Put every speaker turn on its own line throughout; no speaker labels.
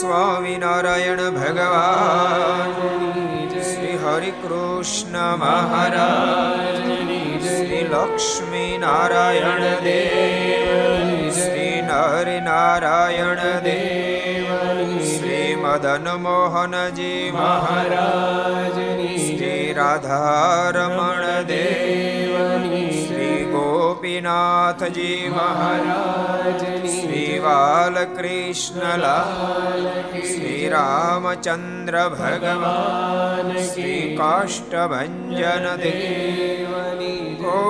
સ્વામિનારાયણ ભગવાન શ્રી હરિકૃષ્ણ મહારાજ શ્રી લક્ષ્મી દેવ શ્રી નારાયણ દેવ મદન મોહનજી મહારાજની શ્રી રાધારમણ દેવની શ્રી ગોપીનાથજી મહારાજની શ્રી બાલકૃષ્ણલાલ શ્રી રામચંદ્ર ભગવાન શ્રી કાષ્ટભન
દેવની
ગો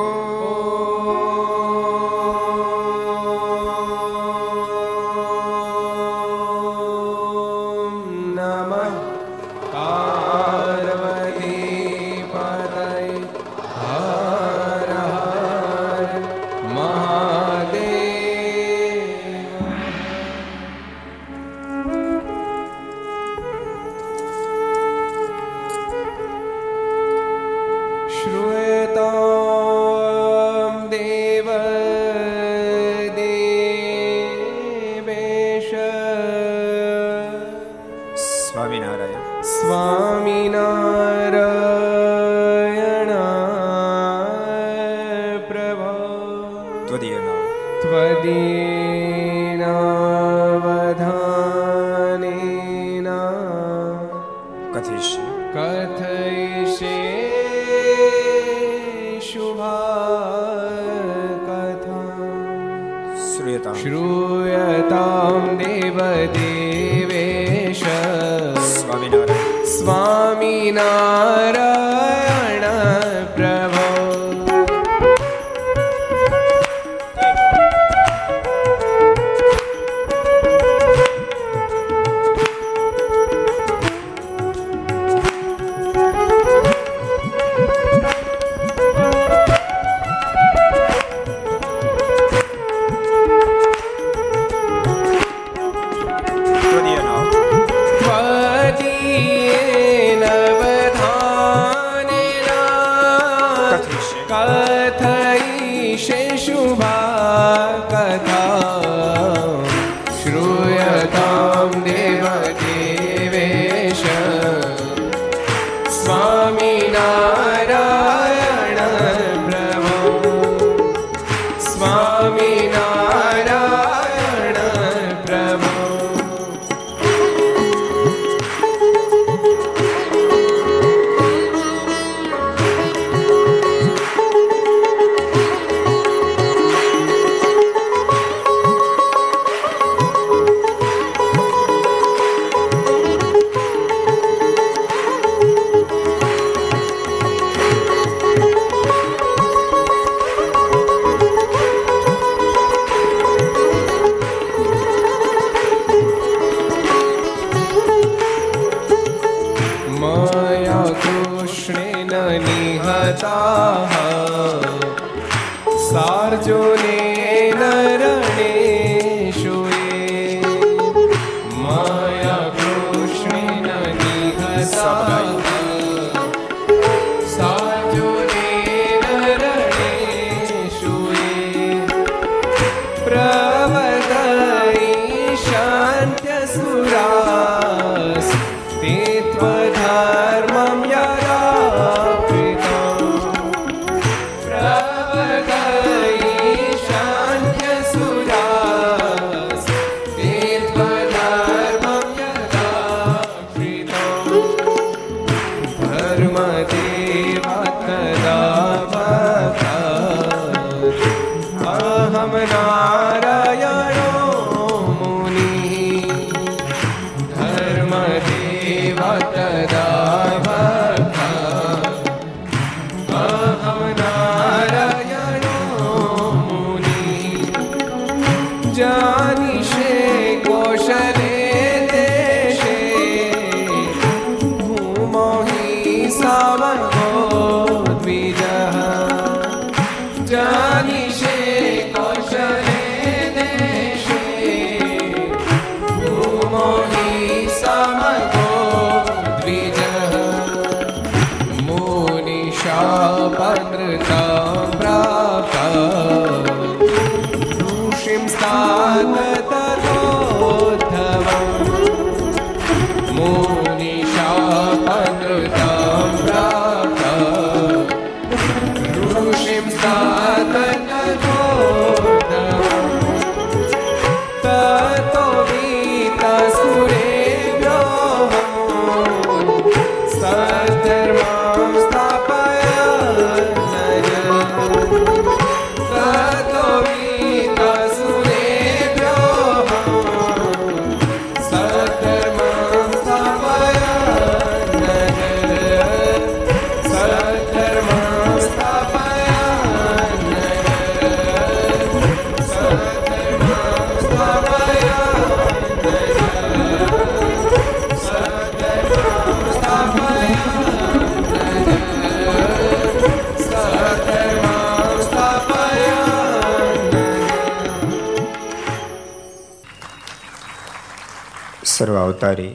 અવતારી.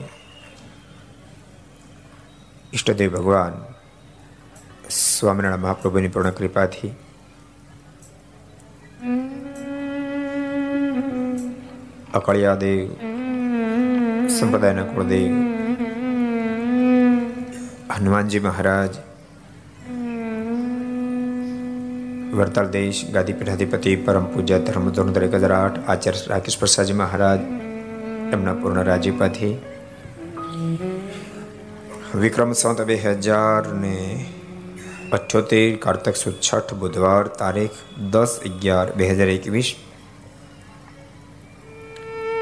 ઈષ્ટદેવ ભગવાન, સ્વામિનારાયણ મહાપ્રભુની પૂર્ણ કૃપાથી. અકળિયા દેવ સંપ્રદાયના કુળદેવ, હનુમાનજી મહારાજ વરતાલ દેશ ગાદી પીઠાધિપતિ પરમ પૂજ્ય ધર્મ ધોરણ એક હજાર આઠ, આચાર્ય રાકેશ પ્રસાદજી મહારાજ એમના પૂર્ણ રાજીપાથી. વિક્રમ સંત બે હજાર ને અઠ્યોતેર કારતક સુદ છઠ બુધવાર તારીખ દસ અગિયાર બે હજાર એકવીસ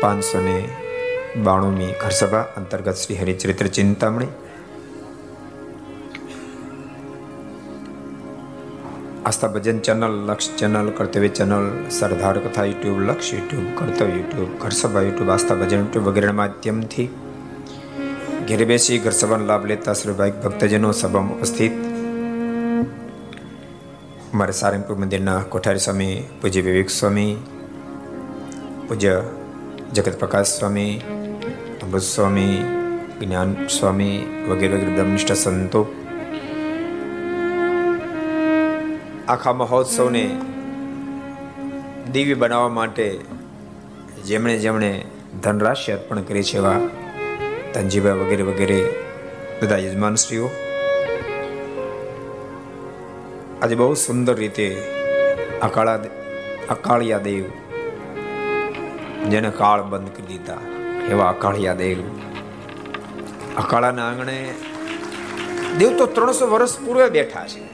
પાંચસો ને બાણુમી ઘરસભા અંતર્ગત Shri Haricharitra Chintamani Aastha Bhajan channel, Laksh channel, Kartavya channel, Sardar Katha YouTube, Laksh YouTube, Kartavya YouTube Gharsabha YouTube, Aastha Bhajan YouTube વગેરેના માધ્યમથી ઘેરે બેસી ઘર સભાનો લાભ લેતા શ્રીભાઈ ભક્તજનો સભામાં ઉપસ્થિત. મારે સારંગપુર મંદિરના કોઠારી સ્વામી, પૂજ્ય વિવેક સ્વામી, પૂજ્ય જગત પ્રકાશ સ્વામી, અમૃત સ્વામી, જ્ઞાન સ્વામી વગેરે વગેરે બ્રહ્મનિષ્ઠ સંતો આખા મહોત્સવને દિવ્ય બનાવવા માટે જેમણે જેમણે ધનરાશિ અર્પણ કરી છે એવા ધનજીભાઈ વગેરે વગેરે બધા યજમાનશ્રીઓ. આજે બહુ સુંદર રીતે અકાળા અકાળિયા દેવ જેને કાળ બંધ કરી દીધા એવા અકાળિયા દેવ. અકાળાના આંગણે દેવ તો ત્રણસો વર્ષ પૂર્વે બેઠા છે.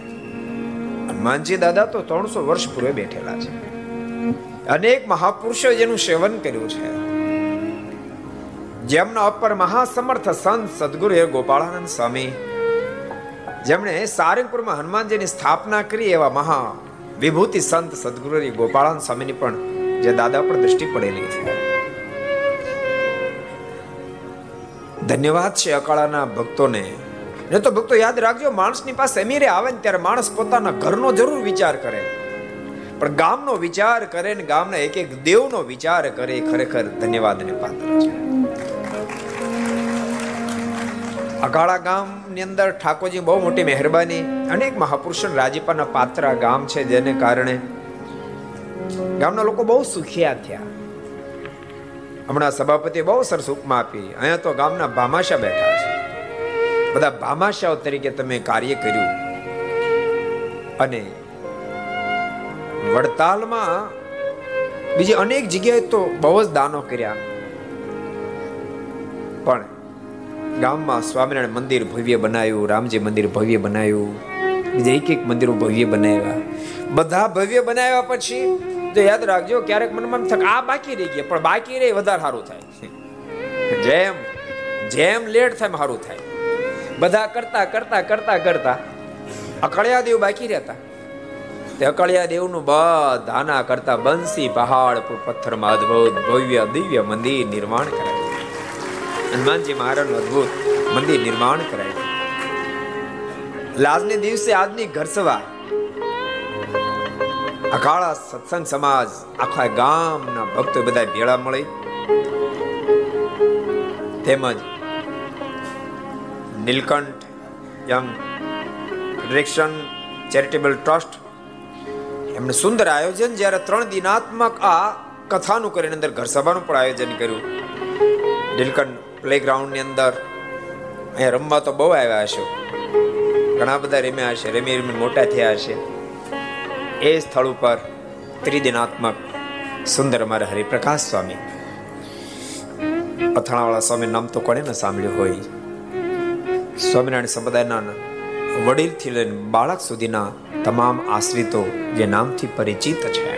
હનુમાનજી દાદા તો ત્રણસો વર્ષ પૂર્વે બેઠેલા છે. અનેક મહાપુરુષો જેનું સેવન કર્યું છે. જેમના અપર મહાસમર્થ સંત સદગુરુ એ ગોપાળાનંદ સ્વામી, જેમણે સારંગપુરમાં હનુમાનજીની સ્થાપના કરી એવા મહા વિભૂતિ સંત સદગુરુ ગોપાળાનંદ સ્વામીની પણ જે દાદા પર દ્રષ્ટિ પડેલી છે. ધન્યવાદ છે અકાળાના ભક્તોને. ને તો ભક્તો યાદ રાખજો, માણસની પાસે અમીરે આવે ને ત્યારે માણસ પોતાના ઘરનો જરૂર વિચાર કરે. પણ ગામનો વિચાર કરે ને ગામના એક એક દેવનો વિચાર કરે ખરેખર ધન્યવાદને પાત્ર છે. અગાળા ગામની અંદર ઠાકોરજી બહુ મોટી મહેરબાની. અનેક મહાપુરુષો રાજીપાના પાત્ર ગામ છે જેને કારણે ગામના લોકો બહુ સુખિયા થયા. હમણાં સભાપતિ બહુ સરસ ઉપમા આપી. અહીંયા તો ગામના ભામાશા બેઠા. બધા ભામાશાઓ તરીકે તમે કાર્ય કર્યું. અને વડતાલમાં બીજી અનેક જગ્યાએ તો બહુ જ દાનો કર્યા. પણ ગામમાં સ્વામિનારાયણ મંદિર ભવ્ય બનાવ્યું, રામજી મંદિર ભવ્ય બનાવ્યું, બીજા એક એક મંદિરો ભવ્ય બનાવ્યા. બધા ભવ્ય બનાવ્યા પછી તો યાદ રાખજો ક્યારેક મનમાં થક આ બાકી રહી ગયા, પણ બાકી રહે વધારે સારું થાય. જેમ જેમ લેટ થાય સારું થાય. બધા કરતા કરતા કરતા કરતા અકળિયા દેવ બાકી રહેતા. તે અકળિયા દેવનું બધાના કરતા બંસી પહાડ પથ્થરમાં અદભુત ભવ્ય, દિવ્ય મંદિર નિર્માણ કરાય. હનુમાનજી મહારાજનું અદભુત મંદિર નિર્માણ કરાય. લાજને દિવસે આજની ઘરસવા અકાળા સત્સંગ સમાજ આખા ગામના ભક્તો બધા ભેળા મળી. તેમજ Nilkanth young direction charitable trust. એમણે સુંદર આયોજન જ્યારે ત્રણ દિનાત્મક આ કથાનું કરીને અંદર ઘર સભાનું પણ આયોજન કર્યું. નીલકંઠ પ્લેગ્રાઉન્ડની અંદર અહીંયા રમવા તો બહુ આવ્યા હશે. ઘણા બધા રમ્યા હશે, રમી રમી મોટા થયા હશે. એ સ્થળ ઉપર ત્રિદિનાત્મક સુંદર અમારા હરિપ્રકાશ સ્વામી. અથાણાવાળા સ્વામી નામ તો કોને ન સાંભળ્યું હોય. સ્વામિનારાયણ સંપ્રદાયના વડીલથી લઈને બાળક સુધીના તમામ આશ્રિતો જે નામથી પરિચિત છે.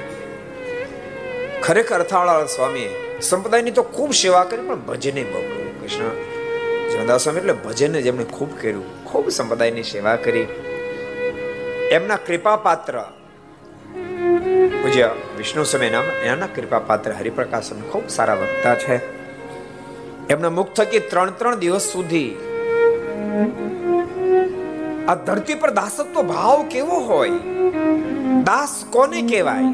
ખરેખર અથાળા સ્વામીએ સંપ્રદાયની તો ખૂબ સેવા કરી, પણ ભજને બહુ કર્યું. કૃષ્ણ જનદાસ સ્વામી એટલે ભજન જેમણે ખૂબ કર્યું. ખૂબ સંપ્રદાયની સેવા કરી. એમના કૃપા પાત્ર પૂજ્ય વિષ્ણુ સ્વામી નામ એના કૃપા પાત્ર હરિપ્રકાશ ખૂબ સારા વક્તા છે. એમના મુખ થકી ત્રણ ત્રણ દિવસ સુધી આ ધરતી પર દાસત્વ ભાવ કેવો હોય? દાસ કોને કહેવાય?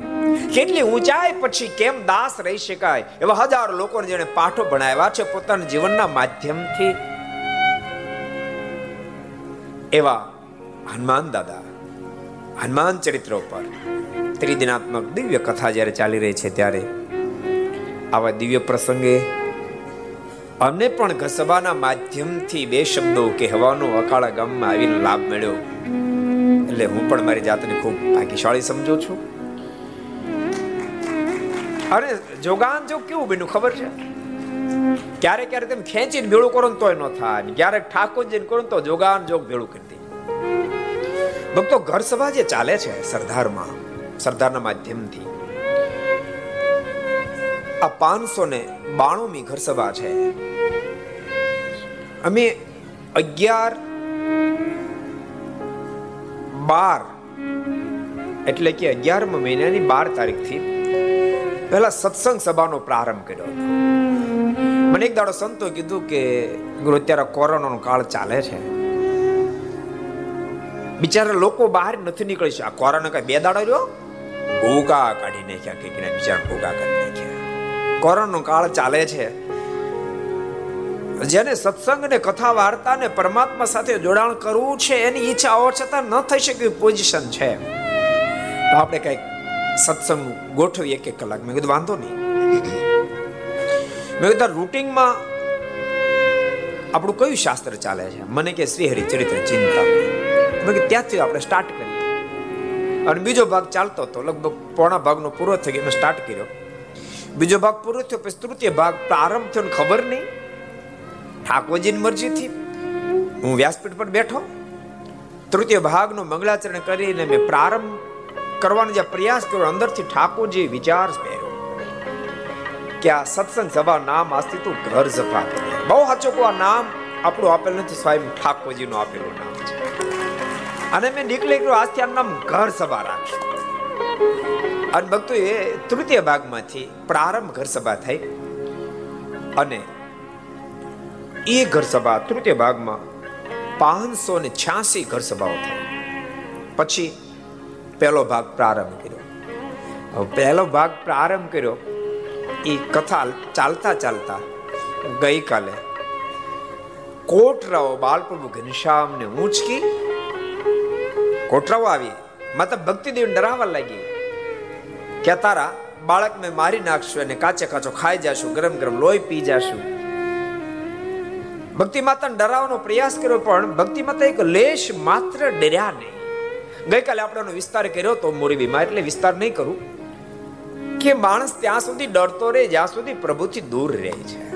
કેટલી ઊંચાઈ પછી કેમ દાસ રહી શકાય? એવા હજારો લોકોને જેને પાઠો ભણાવ્યા છે પોતાના જીવનના માધ્યમથી. એવા હનુમાન દાદા, હનુમાન ચરિત્ર ઉપર ત્રિદિનાત્મક દિવ્ય કથા જ્યારે ચાલી રહી છે ત્યારે આવા દિવ્ય પ્રસંગે અમને પણ ઘસબાના માધ્યમથી બે શબ્દો કહેવાનો અકાળા ગામમાં આવીને લાભ મળ્યો. એટલે હું પણ મારી જાતને ખૂબ ભાગ્યશાળી સમજુ છું. અરે, જોગાન જો કેવું બન્યું ખબર છે? ક્યારેક ક્યારેક તમે ખેંચીને ભેળું કરો ને તોય ન થાય ક્યારેક ઠાકોરજીને કરો ને તો જોગાન જોગ ભેળું કરી દે. ભક્તો, ઘર સભા જે ચાલે છે સરદારમાં, સરદારના માધ્યમથી આ પાંચસો ને બાણુંમી ઘર સભા છે. અમે અગિયાર, બાર, એટલે કે અગિયારમા મહિનાની બાર તારીખથી પહેલા સત્સંગ સભાનો પ્રારંભ કર્યો મને એક દાડો સંતો કીધું કે, ગુરુ, અત્યારે કોરોનાનો કાળ ચાલે છે. બિચારા લોકો બહાર નથી નીકળી શકે આ કોરોના કઈ બે દાડો રહ્યો? ભૂકા કાઢી નાખ્યા કે બિચારા ભૂકા કાઢી નાખ્યા. કોરોનાનો કાળ ચાલે છે. જેને સત્સંગ ને કથા વાર્તા ને પરમાત્મા સાથે જોડાણ કરવું છે, એની ઈચ્છા હોવા છતાં ન થઈ શકે પોઝિશન છે. તો આપણે કંઈક સત્સંગ ગોઠવી એક એક કલાક. મેં કીધું, વાંધો નહીં. મેં કીધું રૂટિંગમાં આપણું કયું શાસ્ત્ર ચાલે છે? મને કે શ્રી હરિ ચરિત્ર ચિંતા મેં કે ત્યાંથી આપણે સ્ટાર્ટ કરીએ. અને બીજો ભાગ ચાલતો હતો. લગભગ પોણા ભાગનો પૂરો થઈ ગયો, મેં સ્ટાર્ટ કર્યો. બીજો ભાગ પૂરો થયો, પછી તૃતીય ભાગ પ્રારંભ થયો ખબર નહીં. ઠાકોરજીની મરજીથી હું વ્યાસપીઠ પર બેઠો. તૃતીય ભાગનો મંગળાચરણ કરીને મેં પ્રારંભ કરવાનો જે પ્રયાસ કર્યો, અંદરથી ઠાકોરજી વિચાર પહેર્યો કે આ સત્સંગ સભા નામ આજથી તું ઘર સભા બહુ સાચો આ નામ આપણું આપેલ નથી, સ્વયં ઠાકોરજીનું આપેલું નામ છે. અને મેં નીકળી ગયો, આજથી આ નામ ઘર સભા રાખશું અને ભક્તો એ તૃતીય ભાગમાંથી પ્રારંભ ઘર સભા થઈ. અને એ ઘર સભા તૃતીય ભાગમાં પાંચસો ને છ્યાસી ઘર સભાઓ થઈ. પછી પહેલો ભાગ પ્રારંભ કર્યો. પહેલો ભાગ પ્રારંભ કર્યો, એ કથા ચાલતા ચાલતા ગઈકાલે કોટરાઓ બાલપ્રભુ ઘનશ્યામને ઊંચકી, કોટરાઓ આવી. માતા ભક્તિદેવ ડરાવવા લાગી. કે તારા બાળકને મારી નાખશું અને કાચે કાચો ખાઈ જાશું, ગરમ ગરમ લોહી પી જાશું. ભક્તિ માતાને ડરાવવાનો પ્રયાસ કર્યો, પણ ભક્તિ માતા એક લેશ માત્ર ડર્યા નહીં. ગઈકાલે આપણે વિસ્તાર કર્યો તો મોરબીમાં એટલે વિસ્તાર નહીં કરું. કે માણસ ત્યાં સુધી ડરતો રહે, જ્યાં સુધી પ્રભુથી દૂર રહે છે.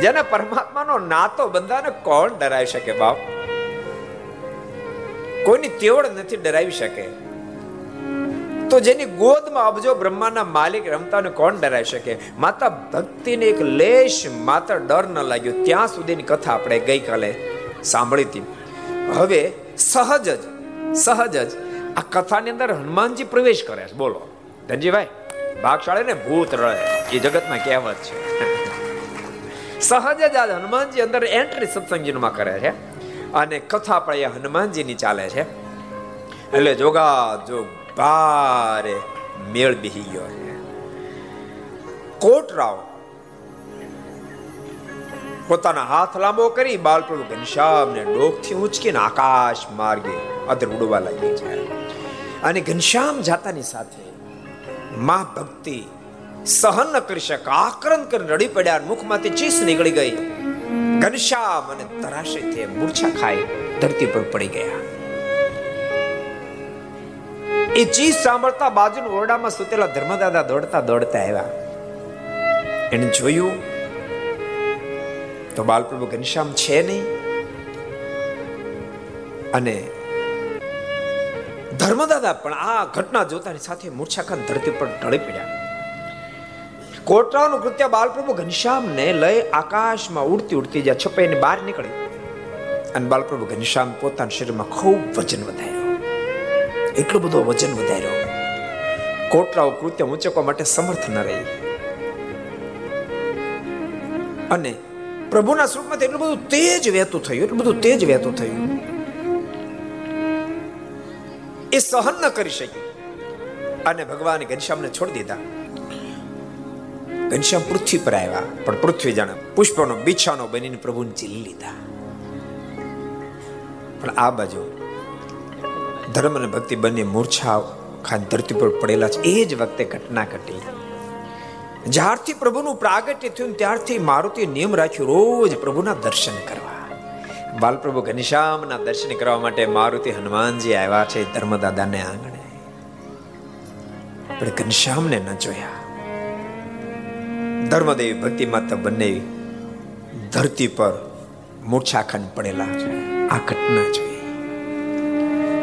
જેને પરમાત્માનો નાતો બંધાને કોણ ડરાવી શકે બાપ? કોઈની તેવડ નથી ડરાવી શકે. તો જેની ગોદમાં અબજો બ્રહ્માના માલિક રમતાને કોણ ડરાઈ શકે? માતા ભક્તિને એક લેશ માત્ર ડર ન લાગ્યો. ત્યાં સુધીની કથા આપણે ગઈકાલે સાંભળી હતી. હવે સહજ જ સહજ જ આ કથાની અંદર હનુમાનજી પ્રવેશ કરે છે. બોલો. ધનજીભાઈ ભાગશાળે ને ભૂત રહે. એ જગતમાં કહેવત છે. સહજ જ આ હનુમાનજી અંદર એન્ટ્રી સત્સંગીમાં કરે છે. અને કથા પણ એ હનુમાનજીની ચાલે છે. એટલે જોગા જોગ. ભારે મેળ બેહી ગયો છે. કોટરાવ પોતાના હાથ લાંબો કરી બાલપ્રભુ ઘનશ્યામને ડોકથી ઉંચકીને આકાશ માર્ગે અધર ઉડવા લાગી છે. અને ઘનશ્યામ જાતાની સાથે મા ભક્તિ સહન ન કરી શક, આક્રંદ કરી રડી પડ્યા મુખમાંથી ચીસ નીકળી ગઈ. ઘનશ્યામ અને તરાશે તે મૂર્છા ખાઈ ધરતી પર પડી ગયા. એ ચીજ સાંભળતા બાજુના ઓરડામાં સુતેલા ધર્મદાદા દોડતા દોડતા આવ્યા. એને જોયું, તો બાલપ્રભુ ઘનશ્યામ છે નહીં? અને ધર્મદાદા પણ આ ઘટના જોતાની સાથે મૂર્છાખાન ધરતી પર ઢળી પડ્યા. કોટરાનું કૃત્ય બાલપ્રભુ ઘનશ્યામને લઈ આકાશમાં ઉડતી ઉડતી જ્યાં છપાઈને બહાર નીકળી. અને બાલપ્રભુ ઘનશ્યામ પોતાના શરીરમાં ખૂબ વજન વધાર્યો. એટલો બધો વજન વધાર્યો. કોટલાઓ કૃત્ય ઊંચકવા માટે સમર્થ ન રહી. અને પ્રભુના સ્વરૂપમાંથી એટલું બધું તેજ વહેતું થયું, એટલું બધું તેજ વહેતું થયું. એ સહન ન કરી શકી. અને ભગવાને ઘનશ્યામને છોડી દીધા. ઘનશ્યામ પૃથ્વી પર આવ્યા, પણ પૃથ્વી જાણે પુષ્પનો બીછાનો બનીને પ્રભુને ચીલી લીધા. પણ આ બાજુ ધર્મ અને ભક્તિ બંને મૂર્છા ખાન ધરતી પર પડેલા છે. એ જ વખતે ઘટના ઘટી. જ્યારથી પ્રભુનું પ્રાગટ્ય થયું ત્યારથી મારુતિ નિયમ રાખ્યું, રોજ પ્રભુના દર્શન કરવા. બાલપ્રભુ ઘનશ્યામના દર્શન કરવા માટે મારુતિ હનુમાનજી આવ્યા છે ધર્મદાદાને આંગણે. પણ ઘનશ્યામને ન જોયા. ધર્મદેવી ભક્તિ માતા બંને ધરતી પર મૂર્છાખંડ પડેલા છે. આ ઘટના જોઈ.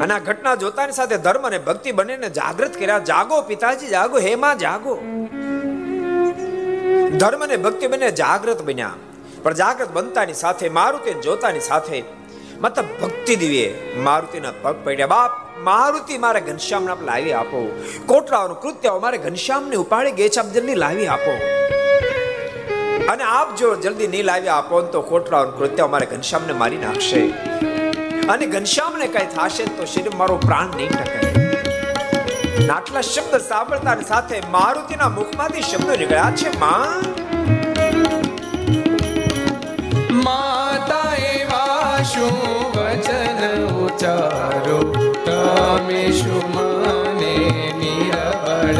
અને આ ઘટના જોતાની સાથે ધર્મ અને ભક્તિ બંનેને જાગૃત કર્યા. જાગો પિતાજી, જાગો, હે માં, જાગો. ધર્મ અને ભક્તિ બંને જાગૃત બન્યા. પણ જાગૃત બનતાની સાથે, મારુતિ જોતાની સાથે મતલબ ભક્તિ દિવે. મારુતિના પગ પડ્યા. બાપ, મારુતિ મારે ઘનશ્યામને આપ લાવી આપો. કોટરાઓનું કૃત્ય મારે ઘનશ્યામને ઉપાડી ગયે છે. જલ્દી લાવી આપો. અને આપ જો જલ્દી નહીં લાવી આપો તો કોટરાઓનું કૃત્ય મારે ઘનશ્યામને મારી નાખશે. અને ઘનશ્યામને કઈ થશે તો શરીર મારો પ્રાણ નહીં ટકે. આટલા શબ્દ સાંભળતાની સાથે મારુતિના મુખમાંથી શબ્દો નીકળ્યા છે, માં.
માતા એવા શું વચન ઉચારો તમે શું મને, નિરબળ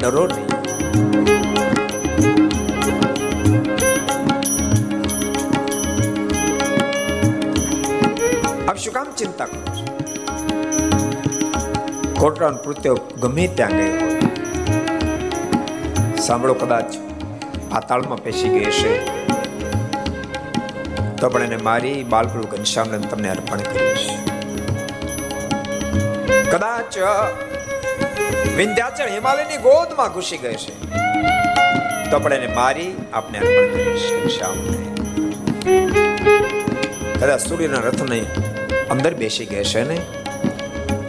ડરો નહીં. આપ શું કામ ચિંતા કરો છો? કૃત્ય ગમે ત્યાં ગયો સાંભળો કદાચ પાતાળમાં પેશી ગઈ હશે. તો પણ એને મારી બાલપ્રભુ ઘનશ્યામને તમને અર્પણ કરીશ. કદાચ વિંધ્યાચળ હિમાલયની ગોદમાં ઘૂસી ગઈ છે. તો પણ એને મારી આપને અર્પણ કરીશ ઘનશ્યામને કદાચ સૂર્યના રથને અંદર બેસી ગયા છે ને?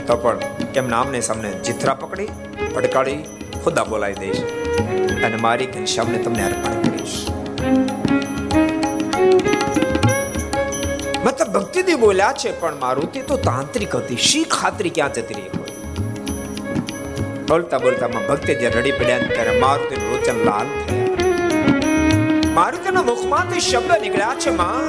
તો પણ એમના આમને સામને ચિત્રા પકડી પડકાડી ખુદા બોલાવી દઈશ અને મારી ઘનશ્યામને તમને અર્પણ કરીશ મતલબ ભક્તિથી બોલ્યા છે, પણ મારુતિ તો તાંત્રિક હતી. શી ખાતરી ક્યાં જતી રહી? બોલતા બોલતામાં ભક્તિ જ્યારે રડી પડ્યા ત્યારે મારુતિ રોચન લાલ થયા. મારુતિના મુખમાંથી શબ્દ નીકળ્યા છે, માં.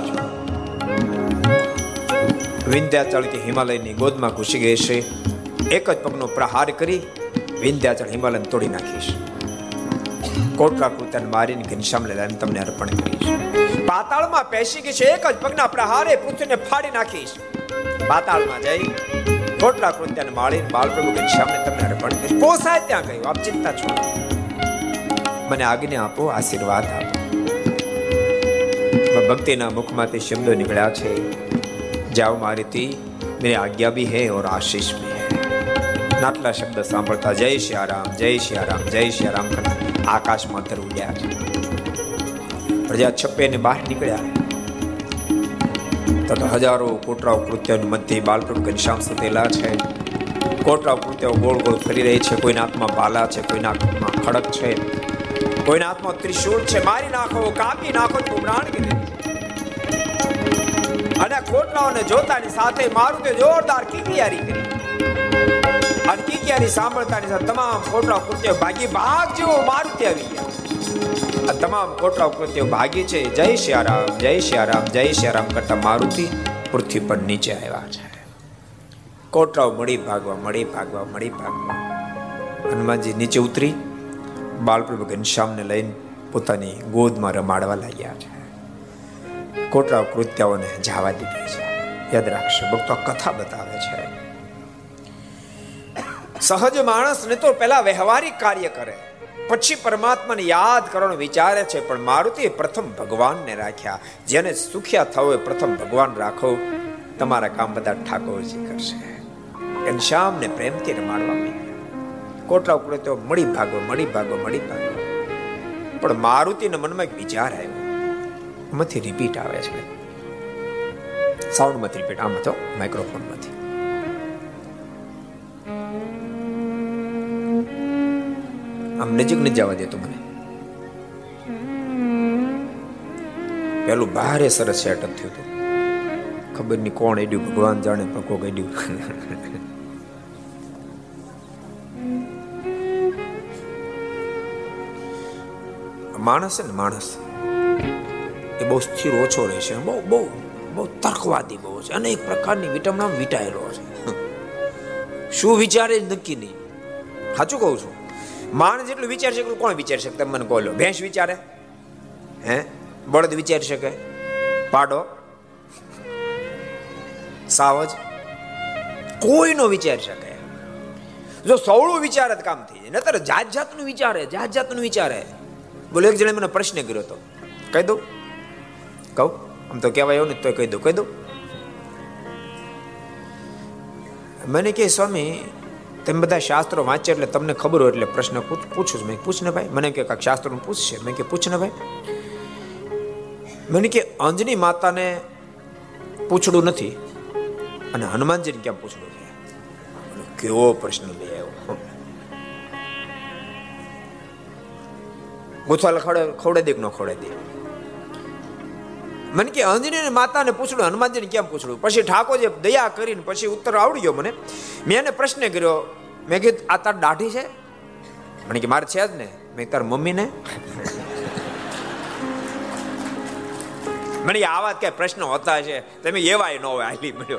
ચિંતા છો વિંધ્યાચળ કે હિમાલયની ગોદમાં ઘૂસી ગઈ છે. એક જ પગનો પ્રહાર કરી વિંધ્યાચળ હિમાલયને તોડી નાખીશ. કોટરા કૃત્યાને મારીને ઘનશ્યામ લીલાને તમને અર્પણ કરીશ. પાતાળમાં પેશી ગઈ છે, એક જ પગના પ્રહારે પૃથ્વીને ફાડી નાખીશ. પાતાળમાં જઈ કોટરા કૃત્યાને માળી બાળપ્રભુ ઘનશ્યામને તમને અર્પણ કરીશ. પોસાય ત્યાં ગયું, આપ ચિંતા છો. મને આજ્ઞા આપો, આશીર્વાદ આપો. ભક્તિના મુખમાંથી શબ્દો નીકળ્યા છે. જાઓ મારી તી મેરી આજ્ઞા બી હે ઓર આશીષ બી હે. નાટલા શબ્દ સાંભળતા જય શ્રી રામ, જય શ્રી રામ, જય શ્રી રામ આકાશમાં તર ઉડ્યા છે. પ્રજા છપ્પે ને બહાર નીકળ્યા. તથા હજારો કોટરાઓ કૃત્યોની મધ્યે બાલકૃત ઘનશ્યામ સુતેલા છે. કોટરાઓ કૃત્યો ગોળ ગોળ ફરી રહી છે. કોઈના હાથમાં બાલા છે, કોઈના હાથમાં ખડક છે. કોઈના હાથમાં ત્રિશૂળ છે. મારી નાખો, કાપી નાખો, તો ઉમરાણ કોટરાઓને જોતાની સાથે મારુતે જોરદાર કિકિયારી કરી. અને કિકિયારી સાંભળતાની સાથે તમામ ખોટલા કૃત્ય ભાગી ભાગ જેવો મારુતિ આવી ગયા. આ તમામ ખોટલા કૃત્ય ભાગી છે. જય શ્યારામ જય શ્યારામ જય શ્યારામ કરતા મારુતિ પૃથ્વી પર નીચે આવ્યા છે. કોટરાઓ મળી ભાગવા મળી ભાગવા મળી ભાગવા. હનુમાનજી નીચે ઉતરી બાળપ્રભુ ઘનશ્યામને લઈને પોતાની ગોદમાં રમાડવા લાગ્યા છે. કોટરાઓ કૃત્યાઓને જવા દીધી છે. યાદ રાખશે, ભક્તો કથા બતાવે છે. સહજ માણસને તો પહેલા વ્યવહારિક કાર્ય કરે. પછી પરમાત્માને યાદ કરવાનો વિચારે છે, પણ મારુતિ પ્રથમ ભગવાનને રાખ્યા. જેને સુખ્યા થવો એ પ્રથમ ભગવાન રાખો. તમારા કામ બધા ઠાકોરજી કરશે. ઘનશ્યામને પ્રેમથી રમાડવા માંડ્યા. કોટલા ઉપડે તો મળી ભાગો મળી ભાગો મળી ભાગો. પણ મારુતિના મનમાં એક વિચાર આવ્યો. આમાંથી રિપીટ આવે છે. સાઉન્ડમાંથી રિપીટ આમ તો માઇક્રોફોનમાંથી આમ નજીક ન જવા દેતો મને. પેલું ભારે સરસ સેટઅપ થયું હતું. ખબર નહીં કોણ એડ્યું ભગવાન જાણે પકો એડ્યું માણસ ને માણસ. એ બહુ સ્થિર ઓછો રહે છે. બહુ બહુ બહુ તર્કવાદી બહુ છે. અનેક પ્રકારની વિટમણા વીટાયેલો છે. શું વિચારે નક્કી નહીં. સાચું કહું છું. માણસ જેટલું વિચારશે એટલું કોણ વિચારી શકે? તમે મને કહો ભેંસ વિચારે? હે? બળદ વિચારી શકે? પાડો? સાવજ? કોઈનો વિચાર વિચારી શકે. જો સવળું વિચારે જ કામ થઈ જાય. નતર જાત જાતનું વિચારે, જાત જાતનું વિચારે. બોલો, એક જણે મને પ્રશ્ન કર્યો હતો. કહી દઉં. કહું આમ તો કહેવાય એવું ને તો કહી દઉં કહી દઉં મને કહે સ્વામી તમે બધા શાસ્ત્રો વાંચે એટલે તમને ખબર હોય એટલે પ્રશ્ન પૂછું છું મેં પૂછ ને ભાઈ મને કે કાંક શાસ્ત્રો પૂછશે મેં કે પૂછ ને ભાઈ મને કે અંજની માતાને પૂછડું નથી અને હનુમાનજીને કેમ પૂછડું છે કેવો પ્રશ્ન લઈ આવ્યો ગુથવાલ ખવડે ખવડે દે ન ખવડે દે મને કે અંજની માતાને પૂછડું, હનુમાનજીને કેમ પૂછડું? પછી ઠાકોરજી દયા કરીને પછી ઉત્તર આવડી મને. મેં એને પ્રશ્ન કર્યો, મેં કીધું, આ તાર દાઢી છે? મને કે, મારે છે જ ને. મેં તાર મમ્મીને? મને આ વાત કઈ પ્રશ્ન હોતા છે. તમે એવાય ન હોય આલી મળ્યો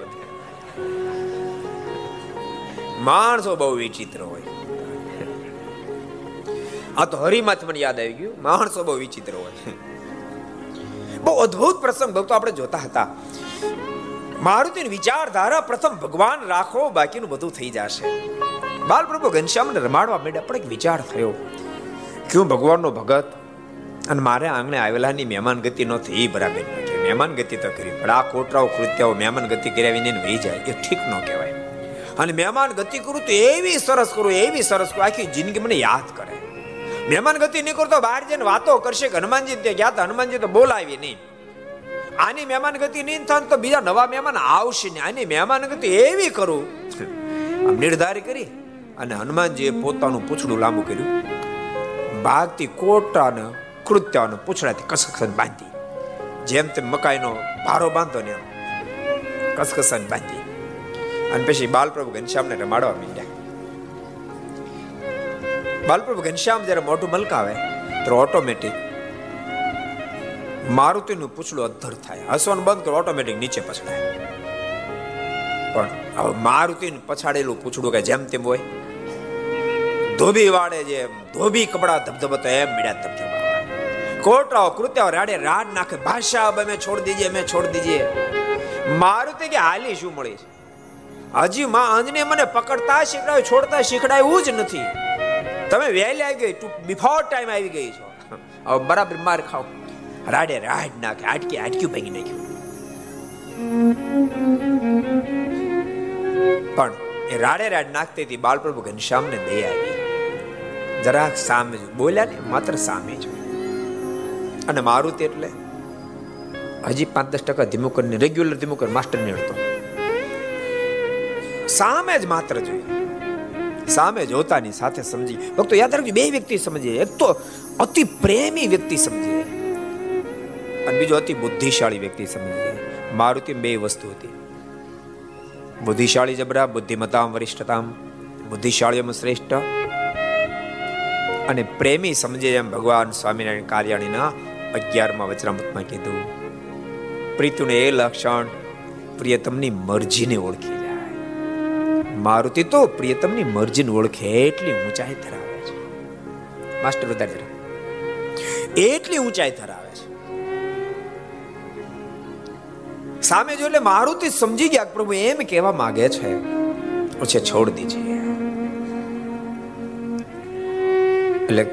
માણસો બહુ વિચિત્ર હોય. આ તો હરિમાંથી મને યાદ આવી ગયું. માણસો બહુ વિચિત્ર હોય. બહુ અદ્ભુત પ્રસંગ ભક્તો આપણે જોતા હતા. મારુતિની વિચારધારા પ્રથમ ભગવાન રાખો, બાકીનું બધું થઈ જશે. બાલપ્રભુ ઘનશ્યામને રમાડવા માંડ્યા, પણ એક વિચાર થયો. ક્યું ભગવાનનો ભગત? અને મારે આંગણે આવેલાની મહેમાન ગતિ નથી એ બરાબર મહેમાન ગતિ તો કરી, પણ આ કોટરાઓ કૃત્યાઓ મહેમાન ગતિ કર્યા વિને વહી જાય. એ ઠીક ન કહેવાય. અને મહેમાન ગતિ કરું તો એવી સરસ કરું, એવી સરસ કરું, આખી જિંદગી મને યાદ કરે. મહેમાન ગતિ નહીં કરતો, બહાર જઈને વાતો કરશે કે હનુમાનજી ત્યાં ગયા હતા, હનુમાનજી તો બોલાવી નહીં. આની મહેમાન ગતિ નહીં થાય તો બીજા નવા મહેમાન આવશે ને આની મહેમાન ગતિ એવી કરું. આમ નિર્ધાર કરી અને હનુમાનજીએ પોતાનું પૂછડું લાંબુ કર્યું. ભાગતી કોટાને કૃત્યાને પૂછડાથી કસકસન બાંધી. જેમ તેમ મકાઈનો ભારો બાંધો ને કસકસન બાંધી. અને પછી બાલપ્રભુ ઘનશ્યામને રમાડવા માંડ્યા. બાલપ્રભુ ઘનશ્યામ જ્યારે મોઢું મલકાવે તો ઓટોમેટિક મારુતિનું પૂછડું અધ્ધર થાય. હસવાનું બંધ કરો ઓટોમેટિક નીચે પછડાય. પણ હવે મારુતિનું પછાડેલું પૂછડું કે જેમ તેમ હોય. ધોબી વાળે જેમ ધોબી કપડા ધબધબતો એમ મીડા ધબધબા કોટરાઓ કૃત્યાઓ, રાડે રાડ નાખે. ભાષા અમે છોડ દીજીએ, અમે છોડ દીજીએ. મારુતિ કે હાલી શું મળી છે? હજી માં અંજને મને પકડતા શીખડાયું, છોડતા શીખડાયું જ નથી. તમે વહેલી આવી ગઈ, તું બિફોર ટાઈમ આવી ગઈ છો. હવે બરાબર માર ખાવ. રાડે રાડ નાખે આટકી આટક્યું ભાગી નાખ્યું. પણ એ રાડે રાડ નાખતી હતી, બાલપ્રભુ ઘનશ્યામને દયા આવી. જરાક સામે જો, બોલ્યા ને, માત્ર સામે જો. અને મારુતિ એટલે હજી પાંચ દસ ટકા ધીમું કરીને રેગ્યુલર ધીમું કરી માસ્ટર નીડતો સામે જ માત્ર જોઈએ. સામે જોતાની સાથે સમજી. ભક્તો, યાદ રાખજો, બે વ્યક્તિ સમજી એક તો અતિ પ્રેમી વ્યક્તિ સમજી અને બીજો અતિ બુદ્ધિશાળી વ્યક્તિ સમજી મારુતિ બે વસ્તુ હતી. બુદ્ધિશાળી જબરા બુદ્ધિમતામ વરિષ્ઠતામ. બુદ્ધિશાળીઓમાં શ્રેષ્ઠ અને પ્રેમી સમજે એમ ભગવાન સ્વામિનારાયણ કાર્યાણીના અગિયારમાં વચરામૃતમાં કીધું. પ્રીતુને એ લક્ષણ પ્રિયતમની મરજીને ઓળખી. મારુતિ તો પ્રિયતમની મરજીને ઓળખે, એટલી ઊંચાઈ ધરાવે છે. માસ્ટર વધારે જરા. એટલી ઊંચાઈ ધરાવે છે. સામે જો એટલે મારુતિ સમજી ગયા પ્રભુ એમ કહેવા માંગે છે પછી છોડ દીજીએ એટલે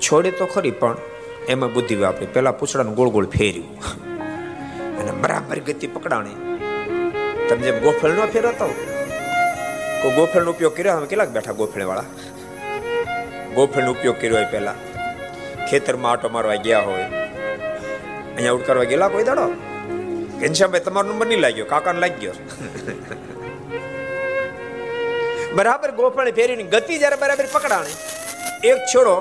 છોડે તો ખરી, પણ એમાં બુદ્ધિ વાપરી. પેલા પૂછડાનું ગોળ ગોળ ફેર્યું. અને બરાબર ગતિ પકડાણી. તમે જેમ ગોફળ નો ફેરવતો કોઈ ગોફળનો ઉપયોગ કર્યો? અમે કેટલાક બેઠા ગોફળ વાળા ગોફળનો ઉપયોગ કર્યો હોય પહેલા. ખેતરમાં આટો મારવા ગયા હોય. અહીંયા આઉટ કરવા ગયેલા કોઈ દાડો? ઘનશ્યામભાઈ, તમારો નંબર નહીં લાગ્યો? કાકાને લાગ્યો? બરાબર ગોફળ ફેરીની ગતિ જ્યારે બરાબર પકડાણે, એક છોડો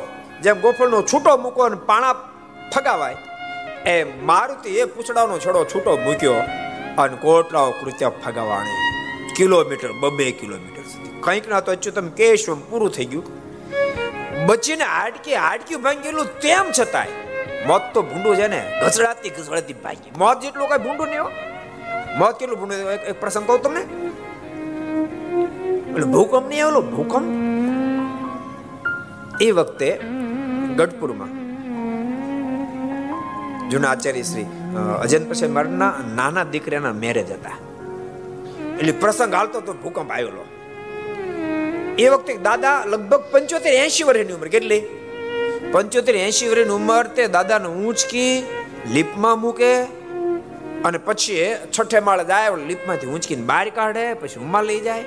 જેમ ગોફળનો છૂટો મૂકો અને પાણા ફગાવાય એ મારુતિ એ પૂછડાનો છોડો છૂટો મૂક્યો અને કોટલાઓ કૃત્ય ફગાવાણી. કિલોમીટર, બબે કિલોમીટર સુધી. કંઈક ના તો અચ્યુતમ કેશવમ પૂરું થઈ ગયું. બચીને હાડકી હાડકી ભાંગેલું તેમ છતાંય, મોત તો ભૂંડું છે ને? ઘસડાતી ઘસડાતી ભાગી. મોત જેટલું કઈ ભૂંડું નહીં મોત કેટલું ભૂંડું એક પ્રસંગ કહું તમને. ભૂકંપ નહીં આવેલો? ભૂકંપ? એ વખતે ગઢપુરમાં જૂના આચાર્ય શ્રી અજંત પ્રસાદ મારના નાના દીકરાના મેરેજ હતા. એટલે પ્રસંગ હાલતો તો ભૂકંપ આવેલો. એ વખતે દાદા લગભગ પંચોતેર એસી વર્ષની ઉંમર, કેટલી? પંચોતેર એસી વર્ષની ઉંમર તે દાદાને ઊંચકી લીપમાં મૂકે અને પછી છઠ્ઠે માળે જાય લીપમાંથી ઊંચકીને બહાર કાઢે, પછી ઉમા લઈ જાય.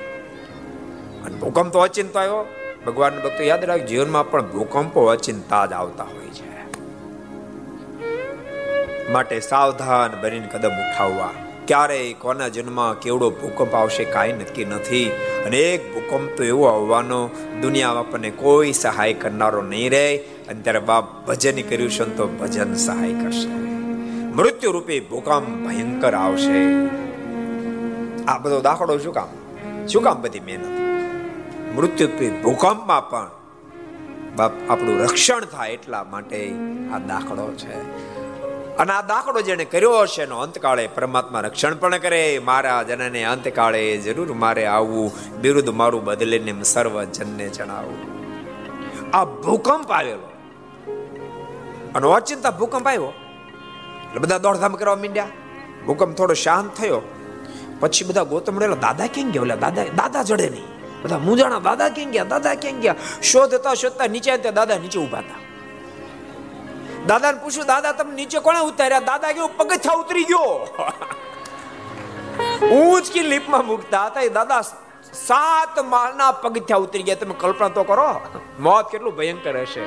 અને ભૂકંપ તો અચિંત આવ્યો. ભગવાન ભક્તો યાદ રાખ જીવનમાં પણ ભૂકંપો અચિંતા જ આવતા હોય છે. માટે સાવધાન બનીને કદમ ઉઠાવવા. ક્યારેય કોના જન્મમાં કેવડો ભૂકંપ આવશે કાંઈ નક્કી નથી. અને એક ભૂકંપ તો એવો આવવાનો દુનિયામાં આપણને કોઈ સહાય કરનારો નહીં રહે. અને ત્યારે બાપ ભજન કર્યું છે તો ભજન સહાય કરશે. મૃત્યુ રૂપે ભૂકંપ ભયંકર આવશે. આ બધો દાખલો શું કામ? શું કામ બધી મહેનત? મૃત્યુ રૂપે ભૂકંપમાં પણ બાપ આપણું રક્ષણ થાય એટલા માટે આ દાખલો છે. અને આ દાખલો જેને કર્યો હશે એનો અંતકાળે પરમાત્મા રક્ષણ પણ કરે. મારા જનને અંતકાળે જરૂર મારે આવવું. બિરુદ મારું બદલીને સર્વ જનને જણાવું. આ ભૂકંપ આવેલો. અને અચિંતા ભૂકંપ આવ્યો. એટલે બધા દોડધામ કરવા માંડ્યા. ભૂકંપ થોડો શાંત થયો. પછી બધા ગોતમ મળેલો દાદા કેમ ગયા? ઓલા દાદા દાદા જડે નહીં. બધા મૂંઝાણા, દાદા કેમ ગયા? દાદા કેમ ગયા? શોધતા શોધતા નીચે ત્યાં દાદા નીચે ઊભા હતા. દાદાને પૂછ્યું, દાદા, તમે નીચે કોણે ઉતાર્યા? દાદા કેવું પગથિયા ઉતરી ગયો? ઊંચકી લીપમાં મૂકતા હતા. એ દાદા સાત માળના પગથિયા ઉતરી ગયા. તમે કલ્પના તો કરો, મોત કેટલું ભયંકર હશે.